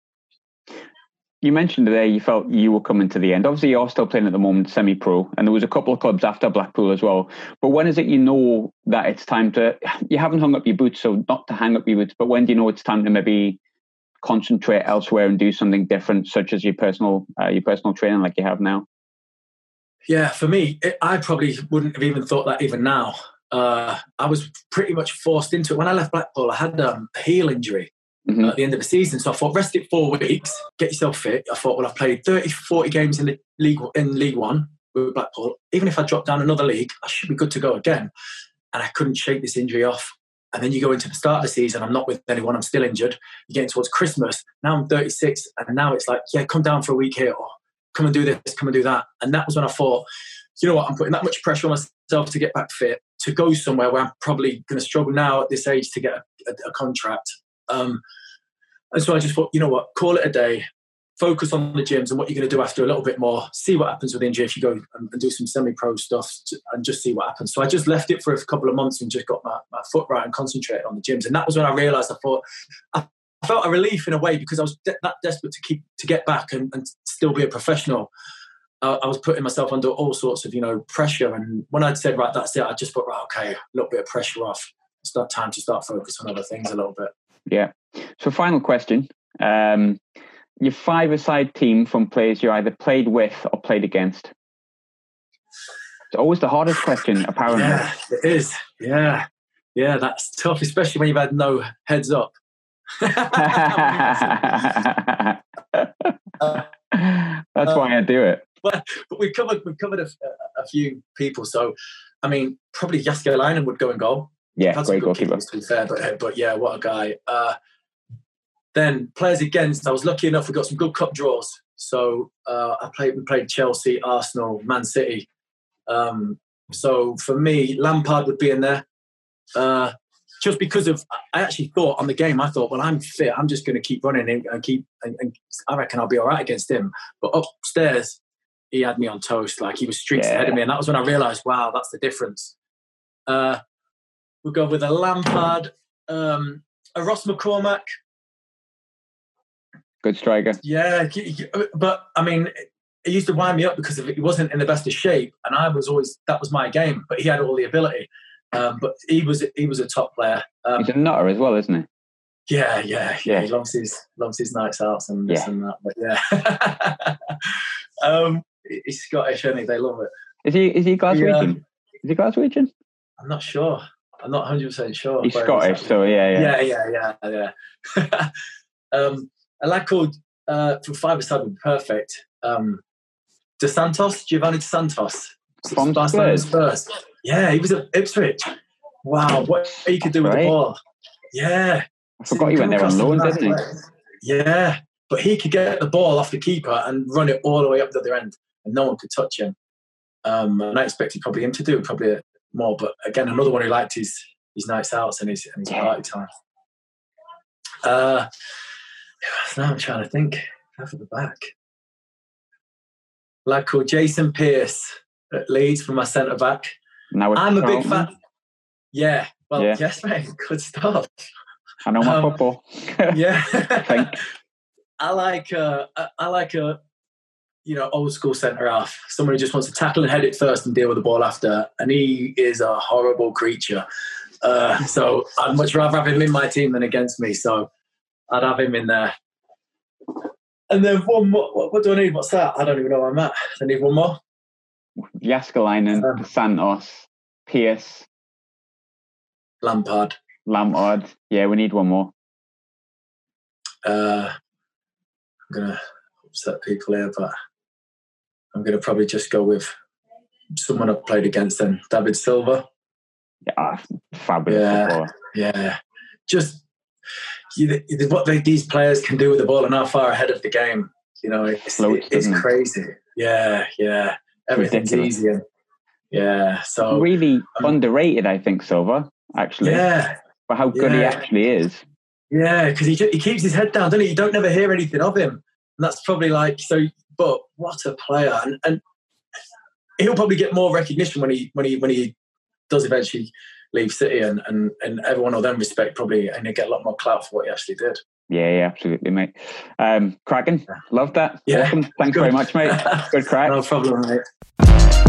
You mentioned there you felt you were coming to the end. Obviously, you're still playing at the moment, semi pro, and there was a couple of clubs after Blackpool as well. But when is it you know that it's time to? You haven't hung up your boots, so not to hang up your boots, but when do you know it's time to maybe concentrate elsewhere and do something different, such as your personal uh, your personal training, like you have now? Yeah, for me, it, I probably wouldn't have even thought that even now. Uh, I was pretty much forced into it. When I left Blackpool, I had um, a heel injury mm-hmm. at the end of the season. So I thought, rest it four weeks, get yourself fit. I thought, well, I've played 30, 40 games in the league in League One with Blackpool. Even if I drop down another league, I should be good to go again. And I couldn't shake this injury off. And then you go into the start of the season, I'm not with anyone, I'm still injured. You're getting towards Christmas. Now I'm 36, and now it's like, yeah, come down for a week here, or come and do this, come and do that. And that was when I thought, you know what, I'm putting that much pressure on myself to get back fit, to go somewhere where I'm probably going to struggle now at this age to get a, a, a contract. Um, and so I just thought, you know what, call it a day, focus on the gyms and what you're going to do after a little bit more, see what happens with injury if you go and, and do some semi pro stuff to, and just see what happens. So I just left it for a couple of months and just got my, my foot right and concentrated on the gyms. And that was when I realized I thought, I felt a relief in a way because I was de- that desperate to keep to get back and, and still be a professional. Uh, I was putting myself under all sorts of you know pressure, and when I'd said right, that's it, I just thought right, okay, a little bit of pressure off. It's not time to start focus on other things a little bit. Yeah. So, final question. Um, your five-a-side team from players you either played with or played against. It's always the hardest question, *laughs* apparently. Yeah, it is. Yeah, yeah, that's tough, especially when you've had no heads up. *laughs* that's why I do it. *laughs* But, but we've covered we've covered a, a few people. So, I mean, probably Jääskeläinen would go and goal. Yeah, That's great goalkeeper. To be fair, but but yeah, what a guy. Uh, then players against, I was lucky enough. We got some good cup draws. So uh, I played. We played Chelsea, Arsenal, Man City. Um, so for me, Lampard would be in there. Uh, just because of, I actually thought on the game, I thought, well, I'm fit. I'm just going to keep running and, and keep, and, and, I reckon I'll be all right against him. But upstairs, he had me on toast. Like he was streets yeah. ahead of me, and that was when I realised, wow, that's the difference. Uh, We'll go with a Lampard, um, a Ross McCormack. Good striker. Yeah, but I mean, it used to wind me up because he wasn't in the best of shape, and I was always that was my game. But he had all the ability. Um, but he was he was a top player. Um, He's a nutter as well, isn't he? Yeah, yeah, yeah. He loves his loves his nights out and this yeah. and that. But yeah, *laughs* um, he's Scottish, he? They love it. Is he is he Glaswegian? Yeah. Is he Glaswegian? I'm not sure. I'm not 100 percent sure. He's Scottish, so yeah, yeah, yeah, yeah, yeah. yeah. *laughs* um, a lad called uh, from Five Seven, perfect. Um, dos Santos, Giovani dos Santos, from Spurs. Spurs. Yeah, he was at Ipswich. Wow, what he could do with right. the ball. Yeah, I forgot he went there on loan, didn't he? Yeah, but he could get the ball off the keeper and run it all the way up the other end, and no one could touch him. Um, and I expected probably him to do probably more. But again, another one who liked his his nights out and his, and his party time. Uh, now I'm trying to think. Half of the back. Lad called Jason Pearce at Leeds for my centre back. Now I'm a big fan. Yeah. Well, yeah. yes, mate. *laughs* Good stuff. I know my um, football. *laughs* yeah. I, *laughs* I like uh, I like a you know, old school centre half, someone who just wants to tackle and head it first and deal with the ball after. And he is a horrible creature. Uh, so I'd much rather have him in my team than against me. So I'd have him in there. And then one more. What, what do I need? What's that? I don't even know where I'm at. I need one more. Jääskeläinen, um, Santos, Pearce, Lampard. Lampard. Yeah, we need one more. Uh, I'm gonna upset people here, but I'm going to probably just go with someone I've played against then, David Silva. Yeah, fabulous. Yeah, yeah. Just you, what they, these players can do with the ball and how far ahead of the game. You know, it's, it's crazy. Yeah, yeah. Everything's Ridiculous. And, yeah, so really um, underrated, I think Silva actually. Yeah, for how good yeah. he actually is. Yeah, because he he keeps his head down, doesn't he? You don't never hear anything of him. And that's probably like so but what a player! And, and he'll probably get more recognition when he when he when he does eventually leave City, and and, and everyone will then respect probably, and he'll get a lot more clout for what he actually did. Yeah, yeah, absolutely, mate. Um, cracking, love that. Yeah, awesome. *laughs* Thanks good. very much, mate. Good *laughs* crack. no problem, mate.